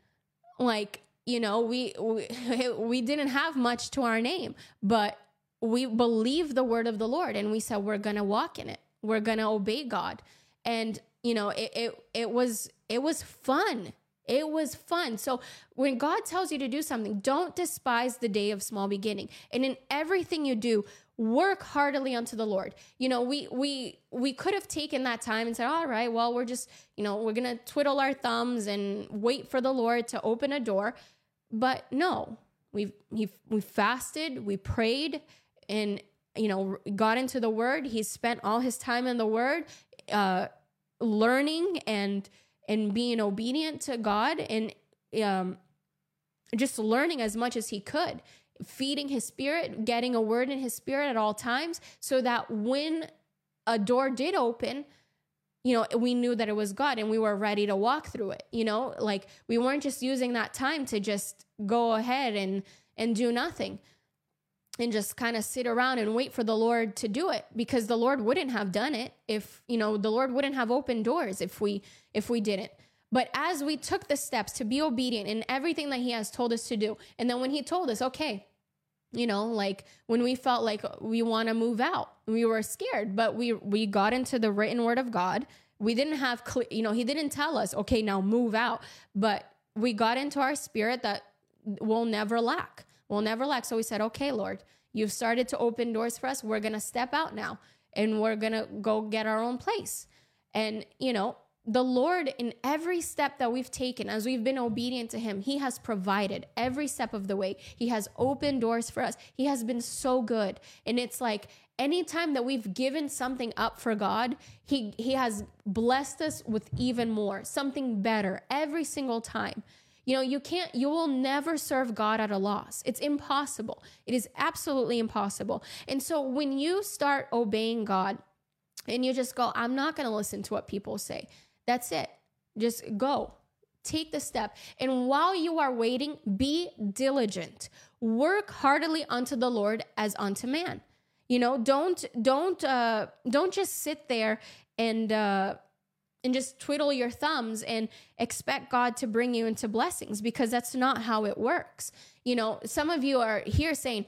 Like, you know, we we, <laughs> we didn't have much to our name, but we believed the word of the Lord and we said we're to walk in it. We're to obey God. And you know, it, it it was it was fun it was fun. So when God tells you to do something, don't despise the day of small beginning. And in everything you do, work heartily unto the Lord. You know, we we we could have taken that time and said, "All right, well, we're just, you know, we're going to twiddle our thumbs and wait for the Lord to open a door." But no. We we fasted, we prayed and you know, got into the word. He spent all his time in the word uh learning and and being obedient to God and um, just learning as much as he could, feeding his spirit, getting a word in his spirit at all times, so that when a door did open, you know, we knew that it was God and we were ready to walk through it. You know, like we weren't just using that time to just go ahead and and do nothing and just kind of sit around and wait for the Lord to do it because the Lord wouldn't have done it if, you know, the Lord wouldn't have opened doors if we if we didn't. But as we took the steps to be obedient in everything that he has told us to do, and then when he told us, okay, you know, like when we felt like we want to move out, we were scared, but we we got into the written word of God. We didn't have clear, you know, he didn't tell us, okay, now move out, but we got into our spirit that we'll never lack We'll never lack. So we said, okay, Lord, you've started to open doors for us. We're going to step out now and we're going to go get our own place. And, you know, the Lord, in every step that we've taken, as we've been obedient to Him, He has provided every step of the way. He has opened doors for us. He has been so good. And it's like anytime that we've given something up for God, He, he has blessed us with even more, something better every single time. You know, you can't, you will never serve God at a loss. It's impossible. It is absolutely impossible. And so when you start obeying God and you just go, I'm not going to listen to what people say, that's it. Just go. Take the step. And while you are waiting, be diligent. Work heartily unto the Lord as unto man. You know, don't don't uh don't just sit there and uh and just twiddle your thumbs and expect God to bring you into blessings because that's not how it works. You know, some of you are here saying,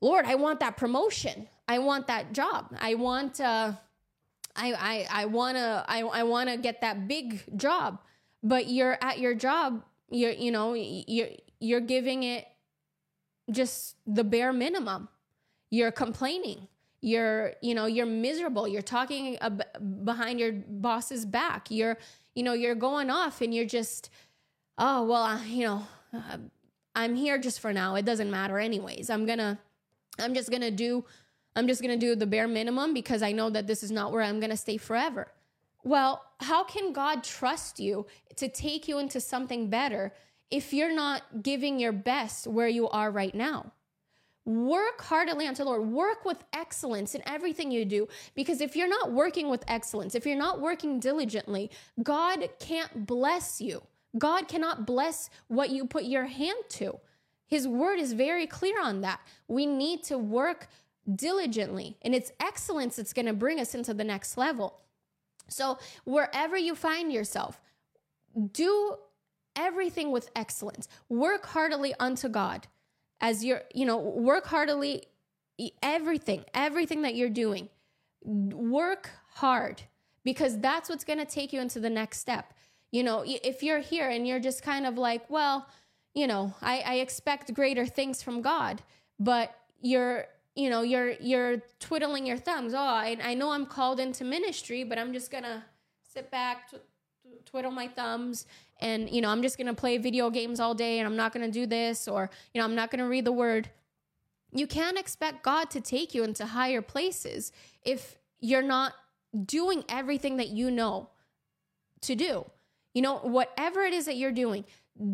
"Lord, I want that promotion. I want that job. I want uh I I I want to I I want to get that big job." But you're at your job, you're you know, you're you're giving it just the bare minimum. You're complaining you're you know you're miserable. You're talking ab- behind your boss's back. You're you know you're going off and you're just oh well uh, you know uh, i'm here just for now. It doesn't matter anyways. I'm gonna i'm just gonna do i'm just gonna do the bare minimum because i know that this is not where i'm gonna stay forever. Well how can god trust you to take you into something better if you're not giving your best where you are right now Work heartily unto the Lord. Work with excellence in everything you do. Because if you're not working with excellence, if you're not working diligently, God can't bless you. God cannot bless what you put your hand to. His word is very clear on that. We need to work diligently, and it's excellence that's going to bring us into the next level. So, wherever you find yourself, do everything with excellence. Work heartily unto God as you're, you know, work heartily, everything, everything that you're doing, work hard because that's what's going to take you into the next step. You know, if you're here and you're just kind of like, well, you know, I, I expect greater things from God, but you're, you know, you're you're twiddling your thumbs. Oh, I, I know I'm called into ministry, but I'm just gonna sit back, tw- twiddle my thumbs, and you know i'm just going to play video games all day and i'm not going to do this or you know i'm not going to read the word. You can't expect god to take you into higher places if you're not doing everything that you know to do. You know whatever it is that you're doing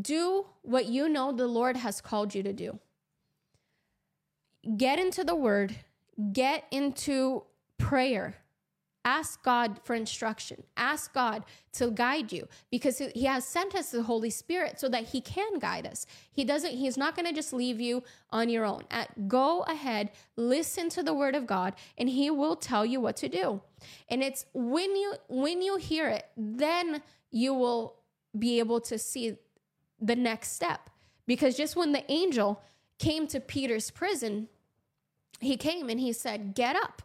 do what you know the lord has called you to do. Get into the word get into prayer Ask God for instruction. Ask God to guide you because He has sent us the Holy Spirit so that He can guide us. He doesn't, He's not going to just leave you on your own. At, go ahead, listen to the Word of God, and He will tell you what to do. And it's when you when you hear it, then you will be able to see the next step. Because just when the angel came to Peter's prison, he came and he said, Get up.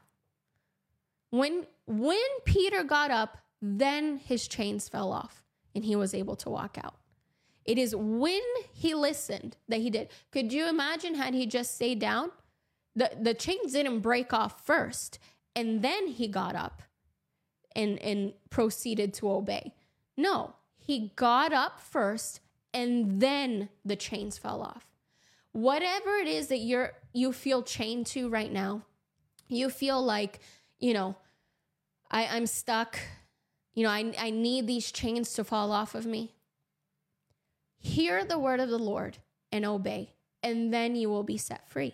When when Peter got up, then his chains fell off and he was able to walk out. It is when he listened that he did. Could you imagine had he just stayed down? The the chains didn't break off first and then he got up and and proceeded to obey. No, he got up first and then the chains fell off. Whatever it is that you're you feel chained to right now, you feel like you know, I, I'm stuck. You know, I, I need these chains to fall off of me. Hear the word of the Lord and obey, and then you will be set free.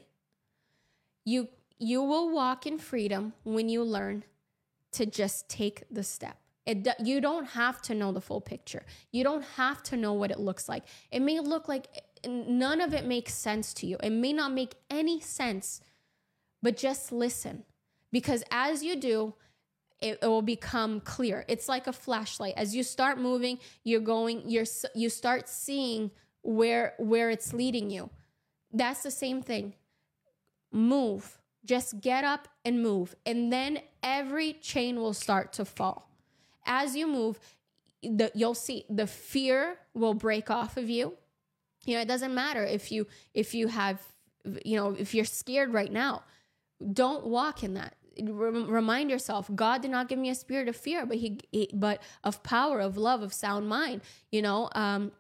You, you will walk in freedom when you learn to just take the step. It, you don't have to know the full picture. You don't have to know what it looks like. It may look like none of it makes sense to you. It may not make any sense, but just listen. Because as you do, it, it, will become clear. It's like a flashlight. As you start moving, you're going, you're you start seeing where where it's leading you. That's the same thing. Move. Just get up and move. And then every chain will start to fall. As you move, the, you'll see the fear will break off of you. You know, it doesn't matter if you if you have you know, if you're scared right now, don't walk in that remind yourself god did not give me a spirit of fear but he, but of power of love of sound mind you know um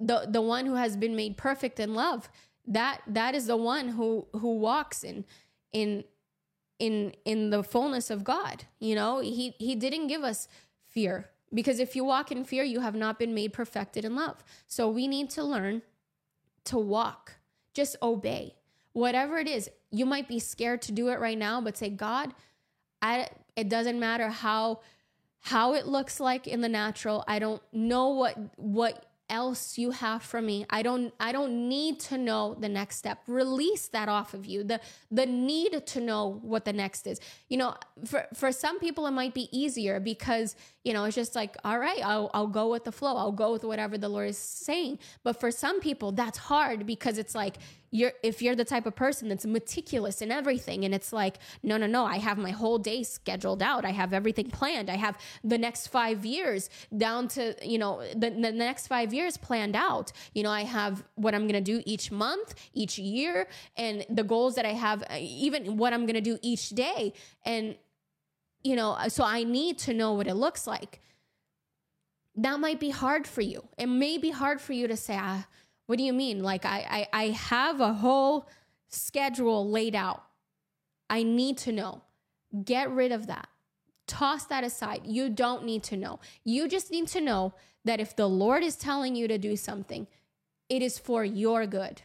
the the one who has been made perfect in love. That that is the one who who walks in in in in the fullness of god you know? He he didn't give us fear because if you walk in fear you have not been made perfected in love. So we need to learn to walk. Just obey whatever it is you might be scared to do it right now but say god i it doesn't matter how how it looks like in the natural i don't know what what else you have for me. I don't I don't need to know the next step. Release that off of you. The the need to know what the next is. You know, for for some people it might be easier because, you know, it's just like, all right, I'll I'll go with the flow. I'll go with whatever the Lord is saying. But for some people that's hard because it's like you're if you're the type of person that's meticulous in everything and it's like no no no i have my whole day scheduled out. I have everything planned. I have the next five years down to you know the, the next five years planned out. You know i have what i'm to do each month each year and the goals that i have uh, even what i'm to do each day. And you know so i need to know what it looks like. That might be hard for you. It may be hard for you to say ah, what do you mean? Like I, I I have a whole schedule laid out. I need to know. Get rid of that. Toss that aside. You don't need to know. You just need to know that if the Lord is telling you to do something, it is for your good.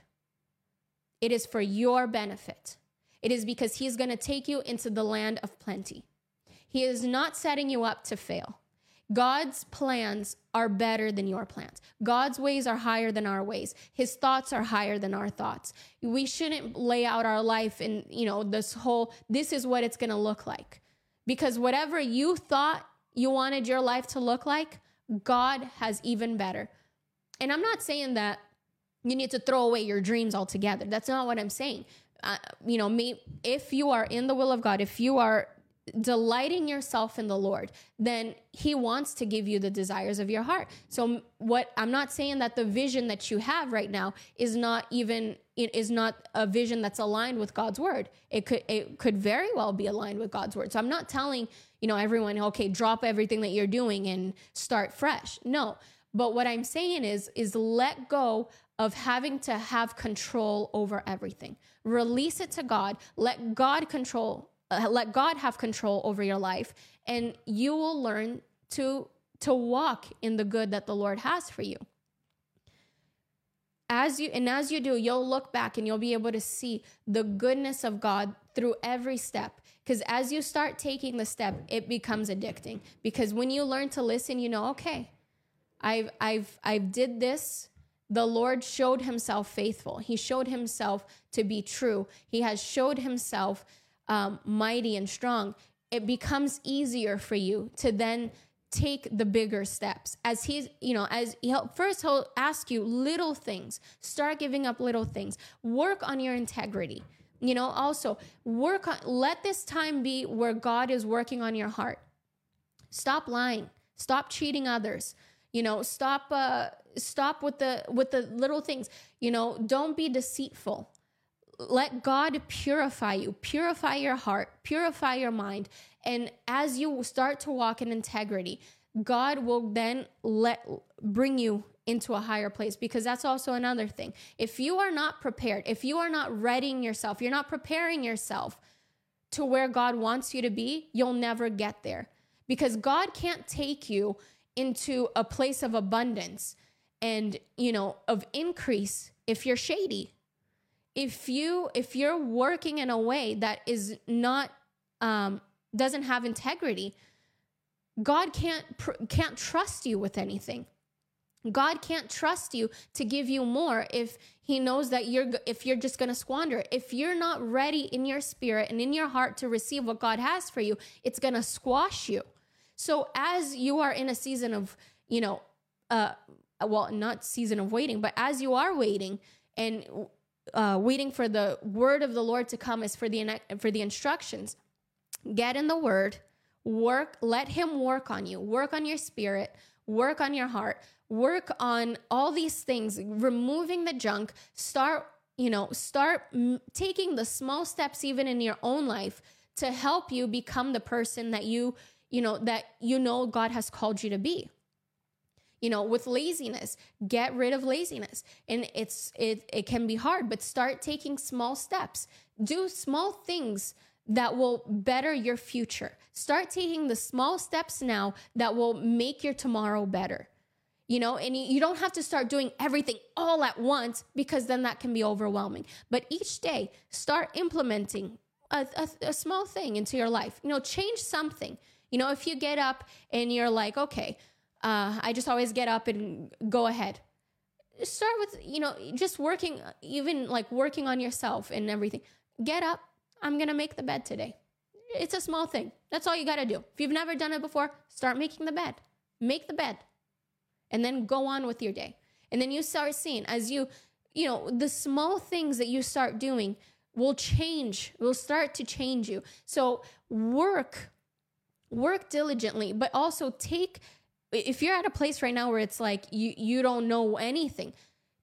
It is for your benefit. It is because He's going to take you into the land of plenty. He is not setting you up to fail. God's plans are better than your plans. God's ways are higher than our ways. His thoughts are higher than our thoughts. We shouldn't lay out our life in, you know, this whole this is what it's going to look like. Because whatever you thought you wanted your life to look like, God has even better. And I'm not saying that you need to throw away your dreams altogether. That's not what I'm saying. Uh, you know, me, if you are in the will of God, if you are delighting yourself in the Lord, then He wants to give you the desires of your heart. So, what I'm not saying that the vision that you have right now is not even it is not a vision that's aligned with God's word. It could it could very well be aligned with God's word. So I'm not telling you know everyone, okay, drop everything that you're doing and start fresh. No, but what I'm saying is is let go of having to have control over everything. Release it to God. Let God control uh, let God have control over your life and you will learn to to walk in the good that the Lord has for you. As you and as you do, you'll look back and you'll be able to see the goodness of God through every step. Because as you start taking the step, it becomes addicting. Because when you learn to listen, you know, okay, I've I've I've did this. The Lord showed himself faithful. He showed himself to be true. He has showed himself um, mighty and strong, it becomes easier for you to then take the bigger steps. As he's you know as he'll first he'll ask you little things. Start giving up little things. Work on your integrity. You know also work on let this time be where god is working on your heart. Stop lying. Stop cheating others. You know stop uh stop with the with the little things. You know don't be deceitful let God purify you, purify your heart, purify your mind. And as you start to walk in integrity, God will then let bring you into a higher place because that's also another thing. If you are not prepared, if you are not readying yourself, you're not preparing yourself to where God wants you to be, you'll never get there. Because God can't take you into a place of abundance and, you know, of increase if you're shady if you if you're working in a way that is not um, doesn't have integrity, God can't can't trust you with anything. God can't trust you to give you more if he knows that you're if you're just going to squander. If you're not ready in your spirit and in your heart to receive what God has for you, it's going to squash you. So as you are in a season of, you know, uh well, not season of waiting, but as you are waiting and uh, waiting for the word of the Lord to come is for the for the instructions. Get in the word, work, let him work on you, work on your spirit, work on your heart, work on all these things, removing the junk, start, you know, start m- taking the small steps even in your own life to help you become the person that you, you know, that you know God has called you to be you know with laziness. Get rid of laziness. And it's it it can be hard but start taking small steps. Do small things that will better your future. Start taking the small steps now that will make your tomorrow better. You know and you don't have to start doing everything all at once because then that can be overwhelming. But each day start implementing a, a, a small thing into your life. You know change something. You know if you get up and you're like okay uh, I just always get up and go ahead. start with, you know, just working, even like working on yourself and everything. Get up. I'm going to make the bed today. It's a small thing. That's all you got to do. If you've never done it before, start making the bed. Make the bed. And then go on with your day. And then you start seeing as you, you know, the small things that you start doing will change, will start to change you. So work, work diligently, but also take if you're at a place right now where it's like you you don't know anything,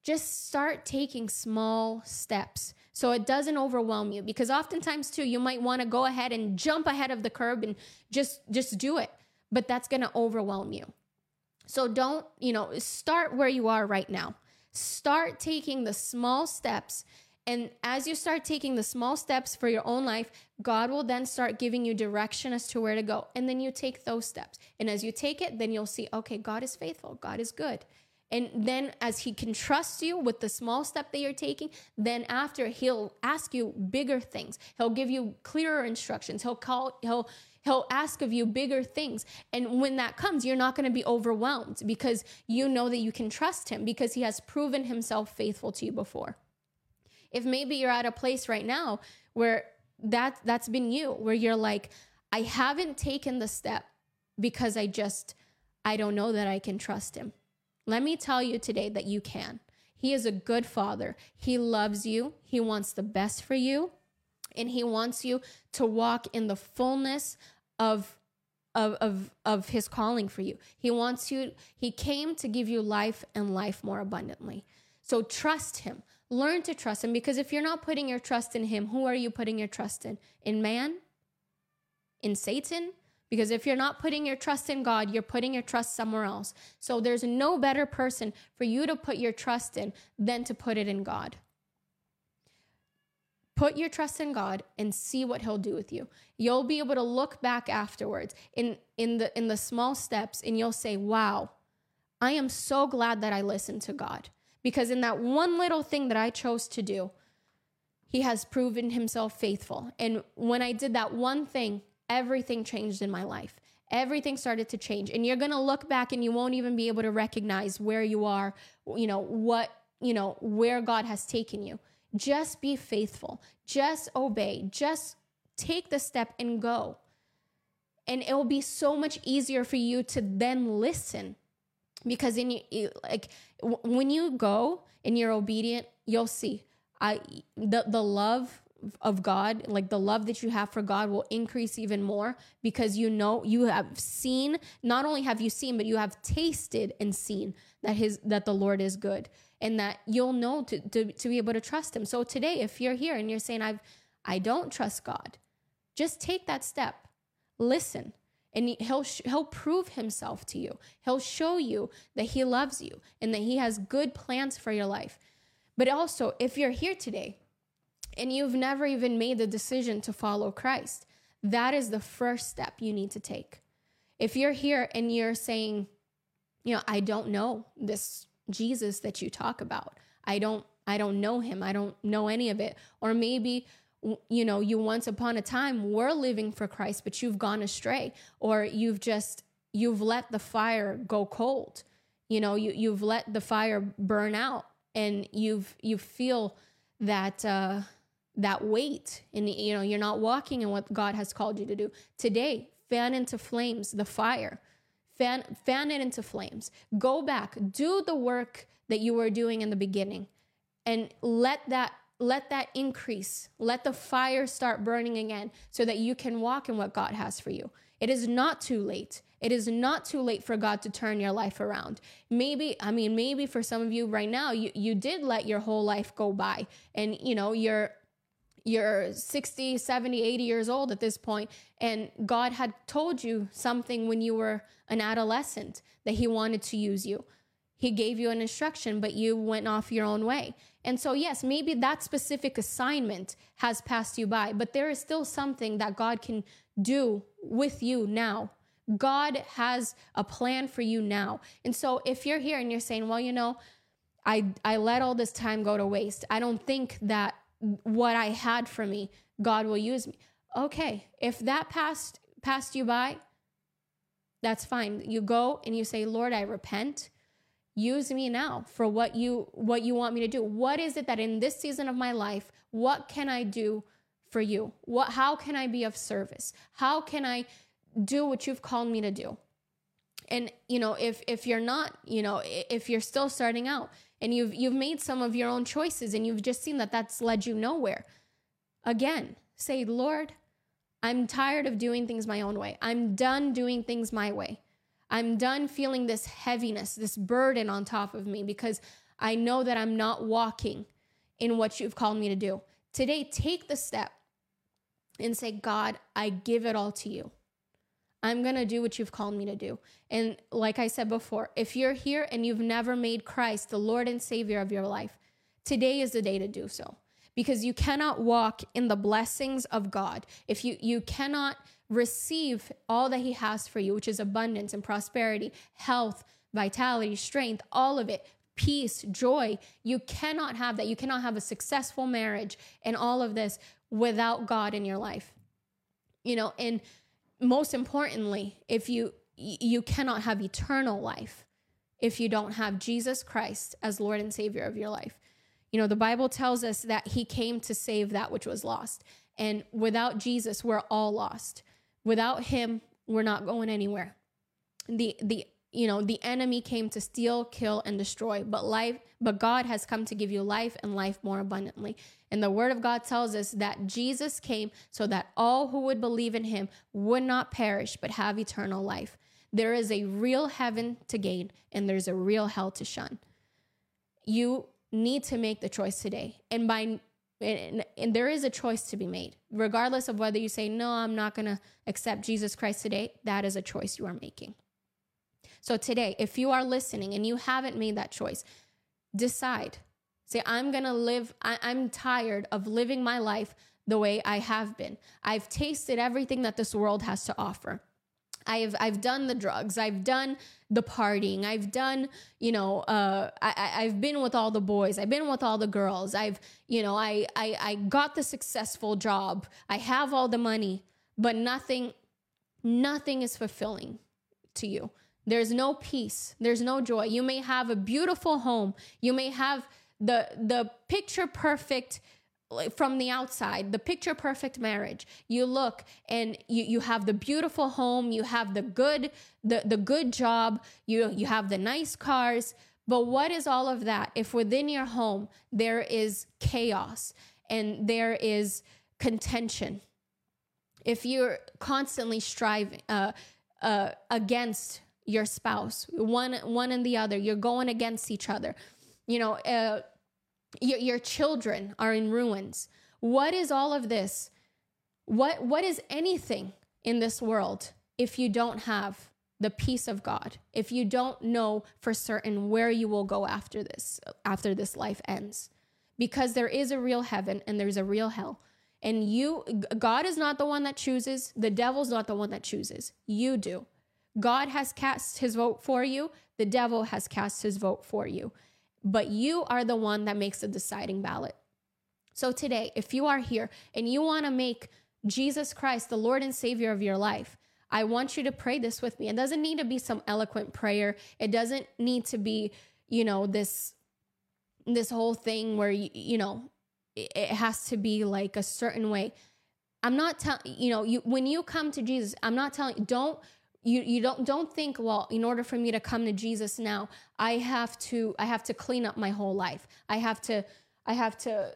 just start taking small steps so it doesn't overwhelm you. Because oftentimes too you might want to go ahead and jump ahead of the curb and just just do it but that's going to overwhelm you. So don't you know start where you are right now. Start taking the small steps and as you start taking the small steps for your own life, God will then start giving you direction as to where to go. And then you take those steps. And as you take it, then you'll see, okay, God is faithful, God is good. And then as he can trust you with the small step that you're taking, then after he'll ask you bigger things. He'll give you clearer instructions. He'll call he'll he'll ask of you bigger things. And when that comes, you're not going to be overwhelmed because you know that you can trust him because he has proven himself faithful to you before if maybe you're at a place right now where that that's been you where you're like i haven't taken the step because i just i don't know that i can trust him let me tell you today that you can he is a good father he loves you he wants the best for you and he wants you to walk in the fullness of of, of, of his calling for you. He wants you, he came to give you life and life more abundantly. So trust him. Learn to trust him because if you're not putting your trust in him, who are you putting your trust in? In man? In Satan? Because if you're not putting your trust in God, you're putting your trust somewhere else. So there's no better person for you to put your trust in than to put it in God. Put your trust in God and see what he'll do with you. You'll be able to look back afterwards in in the in the small steps and you'll say, "Wow, I am so glad that I listened to God." Because in that one little thing that I chose to do, he has proven himself faithful. And when I did that one thing, everything changed in my life. Everything started to change. And you're going to look back and you won't even be able to recognize where you are, you know, what, you know, where God has taken you. Just be faithful. Just obey. Just take the step and go. And it will be so much easier for you to then listen because in you like w- when you go and you're obedient you'll see i the the love of God, like the love that you have for God will increase even more because you know you have seen, not only have you seen, but you have tasted and seen that his that the Lord is good and that you'll know to, to, to be able to trust him. So today, if you're here and you're saying, I've I don't trust God, just take that step. Listen and he'll he'll prove himself to you. He'll show you that he loves you and that he has good plans for your life. But also, if you're here today and you've never even made the decision to follow Christ, that is the first step you need to take. If you're here and you're saying, you know, I don't know this Jesus that you talk about. I don't I don't know him. I don't know any of it. Or maybe you know, you once upon a time were living for Christ, but you've gone astray, or you've just you've let the fire go cold. You know, you you've let the fire burn out, and you've you feel that uh, that weight, and you know you're not walking in what God has called you to do. Today, fan into flames the fire, fan fan it into flames. Go back, do the work that you were doing in the beginning, and let that let that increase. Let the fire start burning again so that you can walk in what God has for you. It is not too late. It is not too late for God to turn your life around. Maybe, I mean, maybe for some of you right now, you, you did let your whole life go by and, you know, you're, you're 60, 70, 80 years old at this point, and God had told you something when you were an adolescent that He wanted to use you. He gave you an instruction, but you went off your own way. And so, yes, maybe that specific assignment has passed you by, but there is still something that God can do with you now. God has a plan for you now. And so, if you're here and you're saying, well, you know, I, I let all this time go to waste, I don't think that what I had for me, God will use me. Okay, if that passed passed you by, that's fine. You go and you say, Lord, I repent. Use me now for what you what you want me to do. What is it that in this season of my life what can i do for you? What how can i be of service? How can i do what you've called me to do? And you know if if you're not you know if you're still starting out and you've you've made some of your own choices and you've just seen that that's led you nowhere again say lord i'm tired of doing things my own way. I'm done doing things my way I'm done feeling this heaviness, this burden on top of me because I know that I'm not walking in what you've called me to do. Today, take the step and say, God, I give it all to you. I'm going to do what you've called me to do. And like I said before, if you're here and you've never made Christ the Lord and Savior of your life, today is the day to do so because you cannot walk in the blessings of God. If you you cannot receive all that he has for you, which is abundance and prosperity, health, vitality, strength, all of it, peace, joy. You cannot have that. You cannot have a successful marriage and all of this without God in your life. You know, and most importantly, if you you cannot have eternal life if you don't have Jesus Christ as Lord and Savior of your life. You know, the Bible tells us that he came to save that which was lost. And without Jesus, we're all lost. Without him, we're not going anywhere. The the you know, the enemy came to steal, kill and destroy, but life but God has come to give you life and life more abundantly. And the word of God tells us that Jesus came so that all who would believe in him would not perish but have eternal life. There is a real heaven to gain and there's a real hell to shun. You need to make the choice today. And by and, and there is a choice to be made. Regardless of whether you say no i'm not going to accept jesus christ today that is a choice you are making. So today if you are listening and you haven't made that choice decide. Say i'm going to live I, i'm tired of living my life the way i have been. I've tasted everything that this world has to offer I've I've done the drugs. I've done the partying. I've done, you know, uh, I, I've been with all the boys. I've been with all the girls. I've, you know, I, I I got the successful job. I have all the money, but nothing, nothing is fulfilling to you. There's no peace. There's no joy. You may have a beautiful home. You may have the the picture perfect from the outside the picture perfect marriage. You look and you you have the beautiful home you have the good the the good job you you have the nice cars. But what is all of that if within your home there is chaos and there is contention? If you're constantly striving uh, uh, against your spouse one one and the other you're going against each other. You know uh, your, your children are in ruins. What is all of this? What, what is anything in this world if you don't have the peace of God, if you don't know for certain where you will go after this, after this life ends? Because there is a real heaven and there's a real hell. And you, God is not the one that chooses, the devil's not the one that chooses. You do. God has cast his vote for you, the devil has cast his vote for you but you are the one that makes the deciding ballot. So today, if you are here and you want to make Jesus Christ the Lord and Savior of your life, I want you to pray this with me. It doesn't need to be some eloquent prayer. It doesn't need to be, you know, this this whole thing where you, you know, it has to be like a certain way. I'm not telling you know, you when you come to Jesus, I'm not telling don't you you don't don't think well in order for me to come to Jesus now I have to I have to clean up my whole life. I have to I have to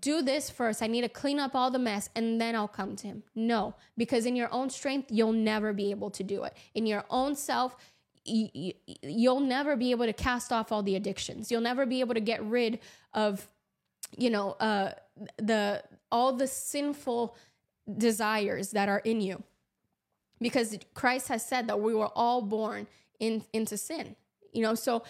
do this first. I need to clean up all the mess and then I'll come to him. No because in your own strength you'll never be able to do it. In your own self you, you'll never be able to cast off all the addictions. You'll never be able to get rid of you know uh the all the sinful desires that are in you because Christ has said that we were all born in, into sin. You know, so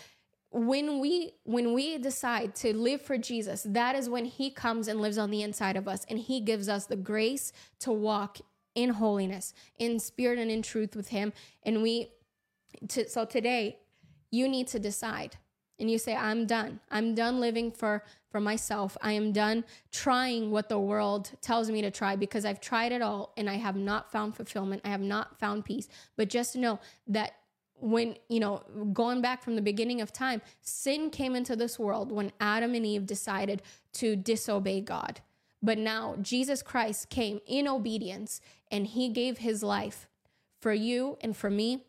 when we when we decide to live for Jesus, that is when he comes and lives on the inside of us and he gives us the grace to walk in holiness, in spirit and in truth with him. And we to, so today you need to decide and you say i'm done. I'm done living for for myself. I am done trying what the world tells me to try because i've tried it all and i have not found fulfillment. I have not found peace. But just know that when, you know, going back from the beginning of time, sin came into this world when Adam and Eve decided to disobey God. But now Jesus Christ came in obedience and he gave his life for you and for me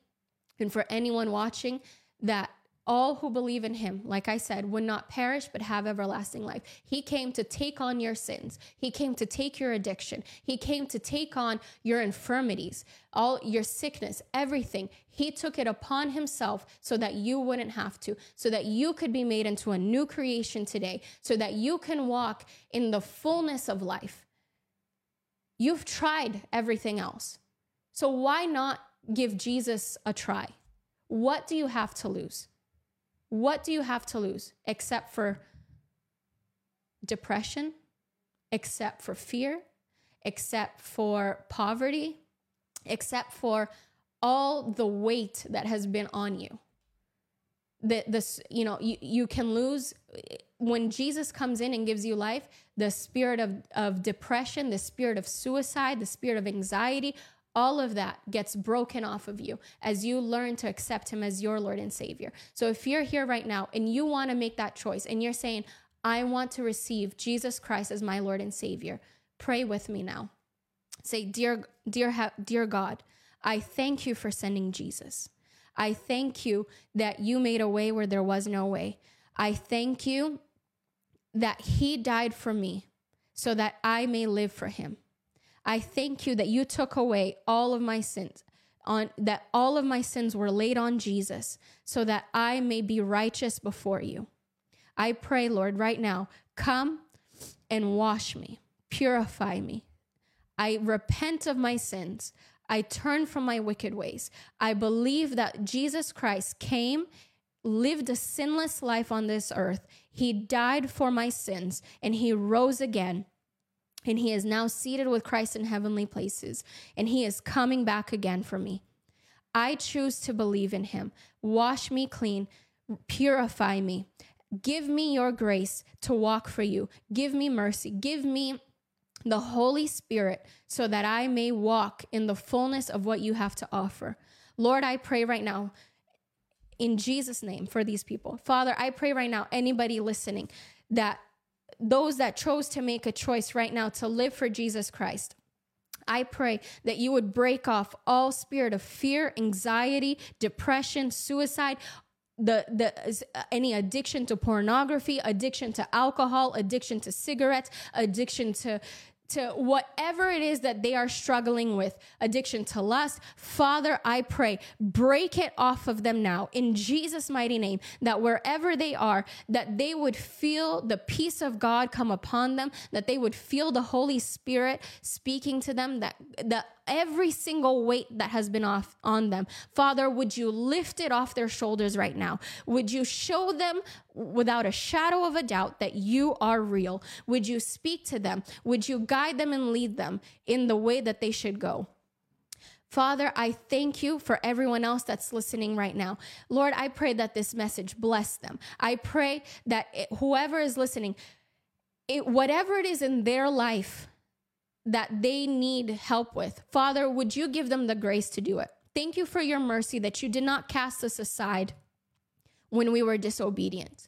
and for anyone watching that all who believe in him, like I said, would not perish but have everlasting life. He came to take on your sins. He came to take your addiction. He came to take on your infirmities, all your sickness, everything. He took it upon himself so that you wouldn't have to, so that you could be made into a new creation today, so that you can walk in the fullness of life. You've tried everything else. So why not give Jesus a try? What do you have to lose? What do you have to lose except for depression, except for fear, except for poverty, except for all the weight that has been on you? That this, you know, you, you can lose when Jesus comes in and gives you life, the spirit of, of depression, the spirit of suicide, the spirit of anxiety, all of that gets broken off of you as you learn to accept him as your Lord and Savior. So if you're here right now and you want to make that choice and you're saying, I want to receive Jesus Christ as my Lord and Savior, pray with me now. Say, dear, dear, dear God, I thank you for sending Jesus. I thank you that you made a way where there was no way. I thank you that he died for me so that I may live for him. I thank you that you took away all of my sins, on that all of my sins were laid on Jesus, so that I may be righteous before you. I pray, Lord, right now, come and wash me, purify me. I repent of my sins. I turn from my wicked ways. I believe that Jesus Christ came, lived a sinless life on this earth. He died for my sins, and he rose again and he is now seated with Christ in heavenly places, and he is coming back again for me. I choose to believe in him. Wash me clean, purify me. Give me your grace to walk for you. Give me mercy. Give me the Holy Spirit so that I may walk in the fullness of what you have to offer. Lord, I pray right now in Jesus' name for these people. Father, I pray right now, anybody listening, that those that chose to make a choice right now to live for Jesus Christ. I pray that you would break off all spirit of fear, anxiety, depression, suicide, the the uh, any addiction to pornography, addiction to alcohol, addiction to cigarettes, addiction to to whatever it is that they are struggling with addiction to lust father i pray break it off of them now in jesus mighty name that wherever they are that they would feel the peace of god come upon them that they would feel the holy spirit speaking to them that that every single weight that has been off on them. Father, would you lift it off their shoulders right now? Would you show them without a shadow of a doubt that you are real? Would you speak to them? Would you guide them and lead them in the way that they should go? Father, I thank you for everyone else that's listening right now. Lord, I pray that this message bless them. I pray that it, whoever is listening, it, whatever it is in their life that they need help with. Father, would you give them the grace to do it? Thank you for your mercy that you did not cast us aside when we were disobedient.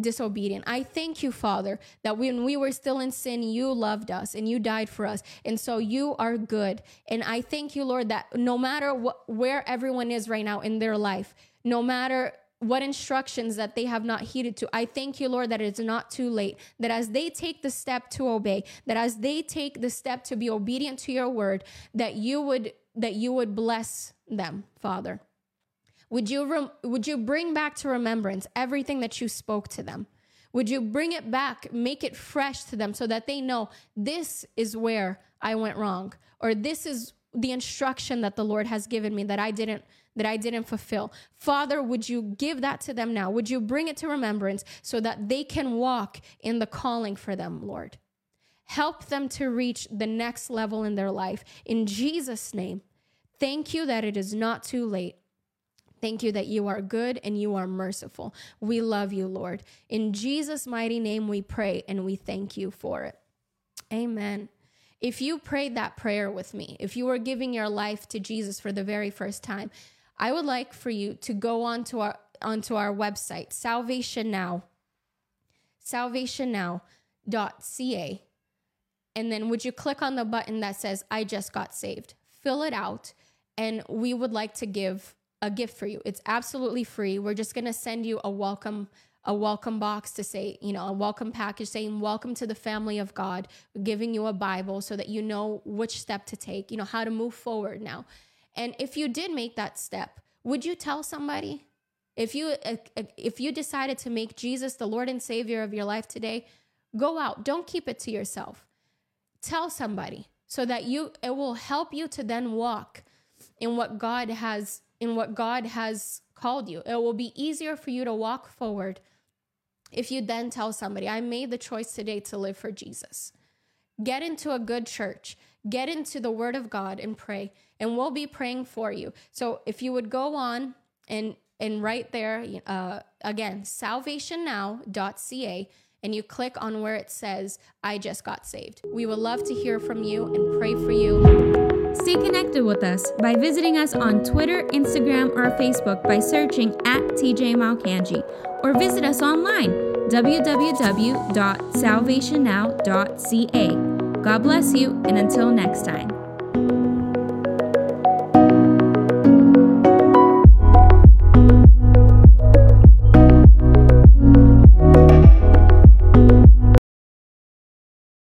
Disobedient. I thank you, Father, that when we were still in sin, you loved us and you died for us. And so you are good. And I thank you, Lord, that no matter what, where everyone is right now in their life, no matter what instructions that they have not heeded to. I thank you, Lord, that it's not too late. That as they take the step to obey, that as they take the step to be obedient to your word, that you would that you would bless them, Father. Would you rem- would you bring back to remembrance everything that you spoke to them? Would you bring it back, make it fresh to them so that they know this is where I went wrong or this is the instruction that the Lord has given me that I didn't that I didn't fulfill. Father, would you give that to them now? Would you bring it to remembrance so that they can walk in the calling for them, Lord? Help them to reach the next level in their life. In Jesus' name, thank you that it is not too late. Thank you that you are good and you are merciful. We love you, Lord. In Jesus' mighty name, we pray and we thank you for it. Amen. If you prayed that prayer with me, if you were giving your life to Jesus for the very first time, I would like for you to go onto our onto our website, Salvation Now, salvationnow.ca. And then would you click on the button that says I just got saved? Fill it out and we would like to give a gift for you. It's absolutely free. We're just going to send you a welcome a welcome box to say, you know, a welcome package saying welcome to the family of God, We're giving you a Bible so that you know which step to take, you know, how to move forward now. And if you did make that step, would you tell somebody? If you uh, uh, if you decided to make Jesus the Lord and Savior of your life today, go out. Don't keep it to yourself. Tell somebody so that you it will help you to then walk in what God has in what God has called you. It will be easier for you to walk forward if you then tell somebody, I made the choice today to live for Jesus. Get into a good church, get into the Word of God and pray, and we'll be praying for you. So if you would go on and and right there, uh, again, salvationnow.ca, and you click on where it says, I just got saved. We would love to hear from you and pray for you. Stay connected with us by visiting us on Twitter, Instagram, or Facebook by searching at TJ Malcangi, or visit us online www.salvationnow.ca. God bless you, and until next time.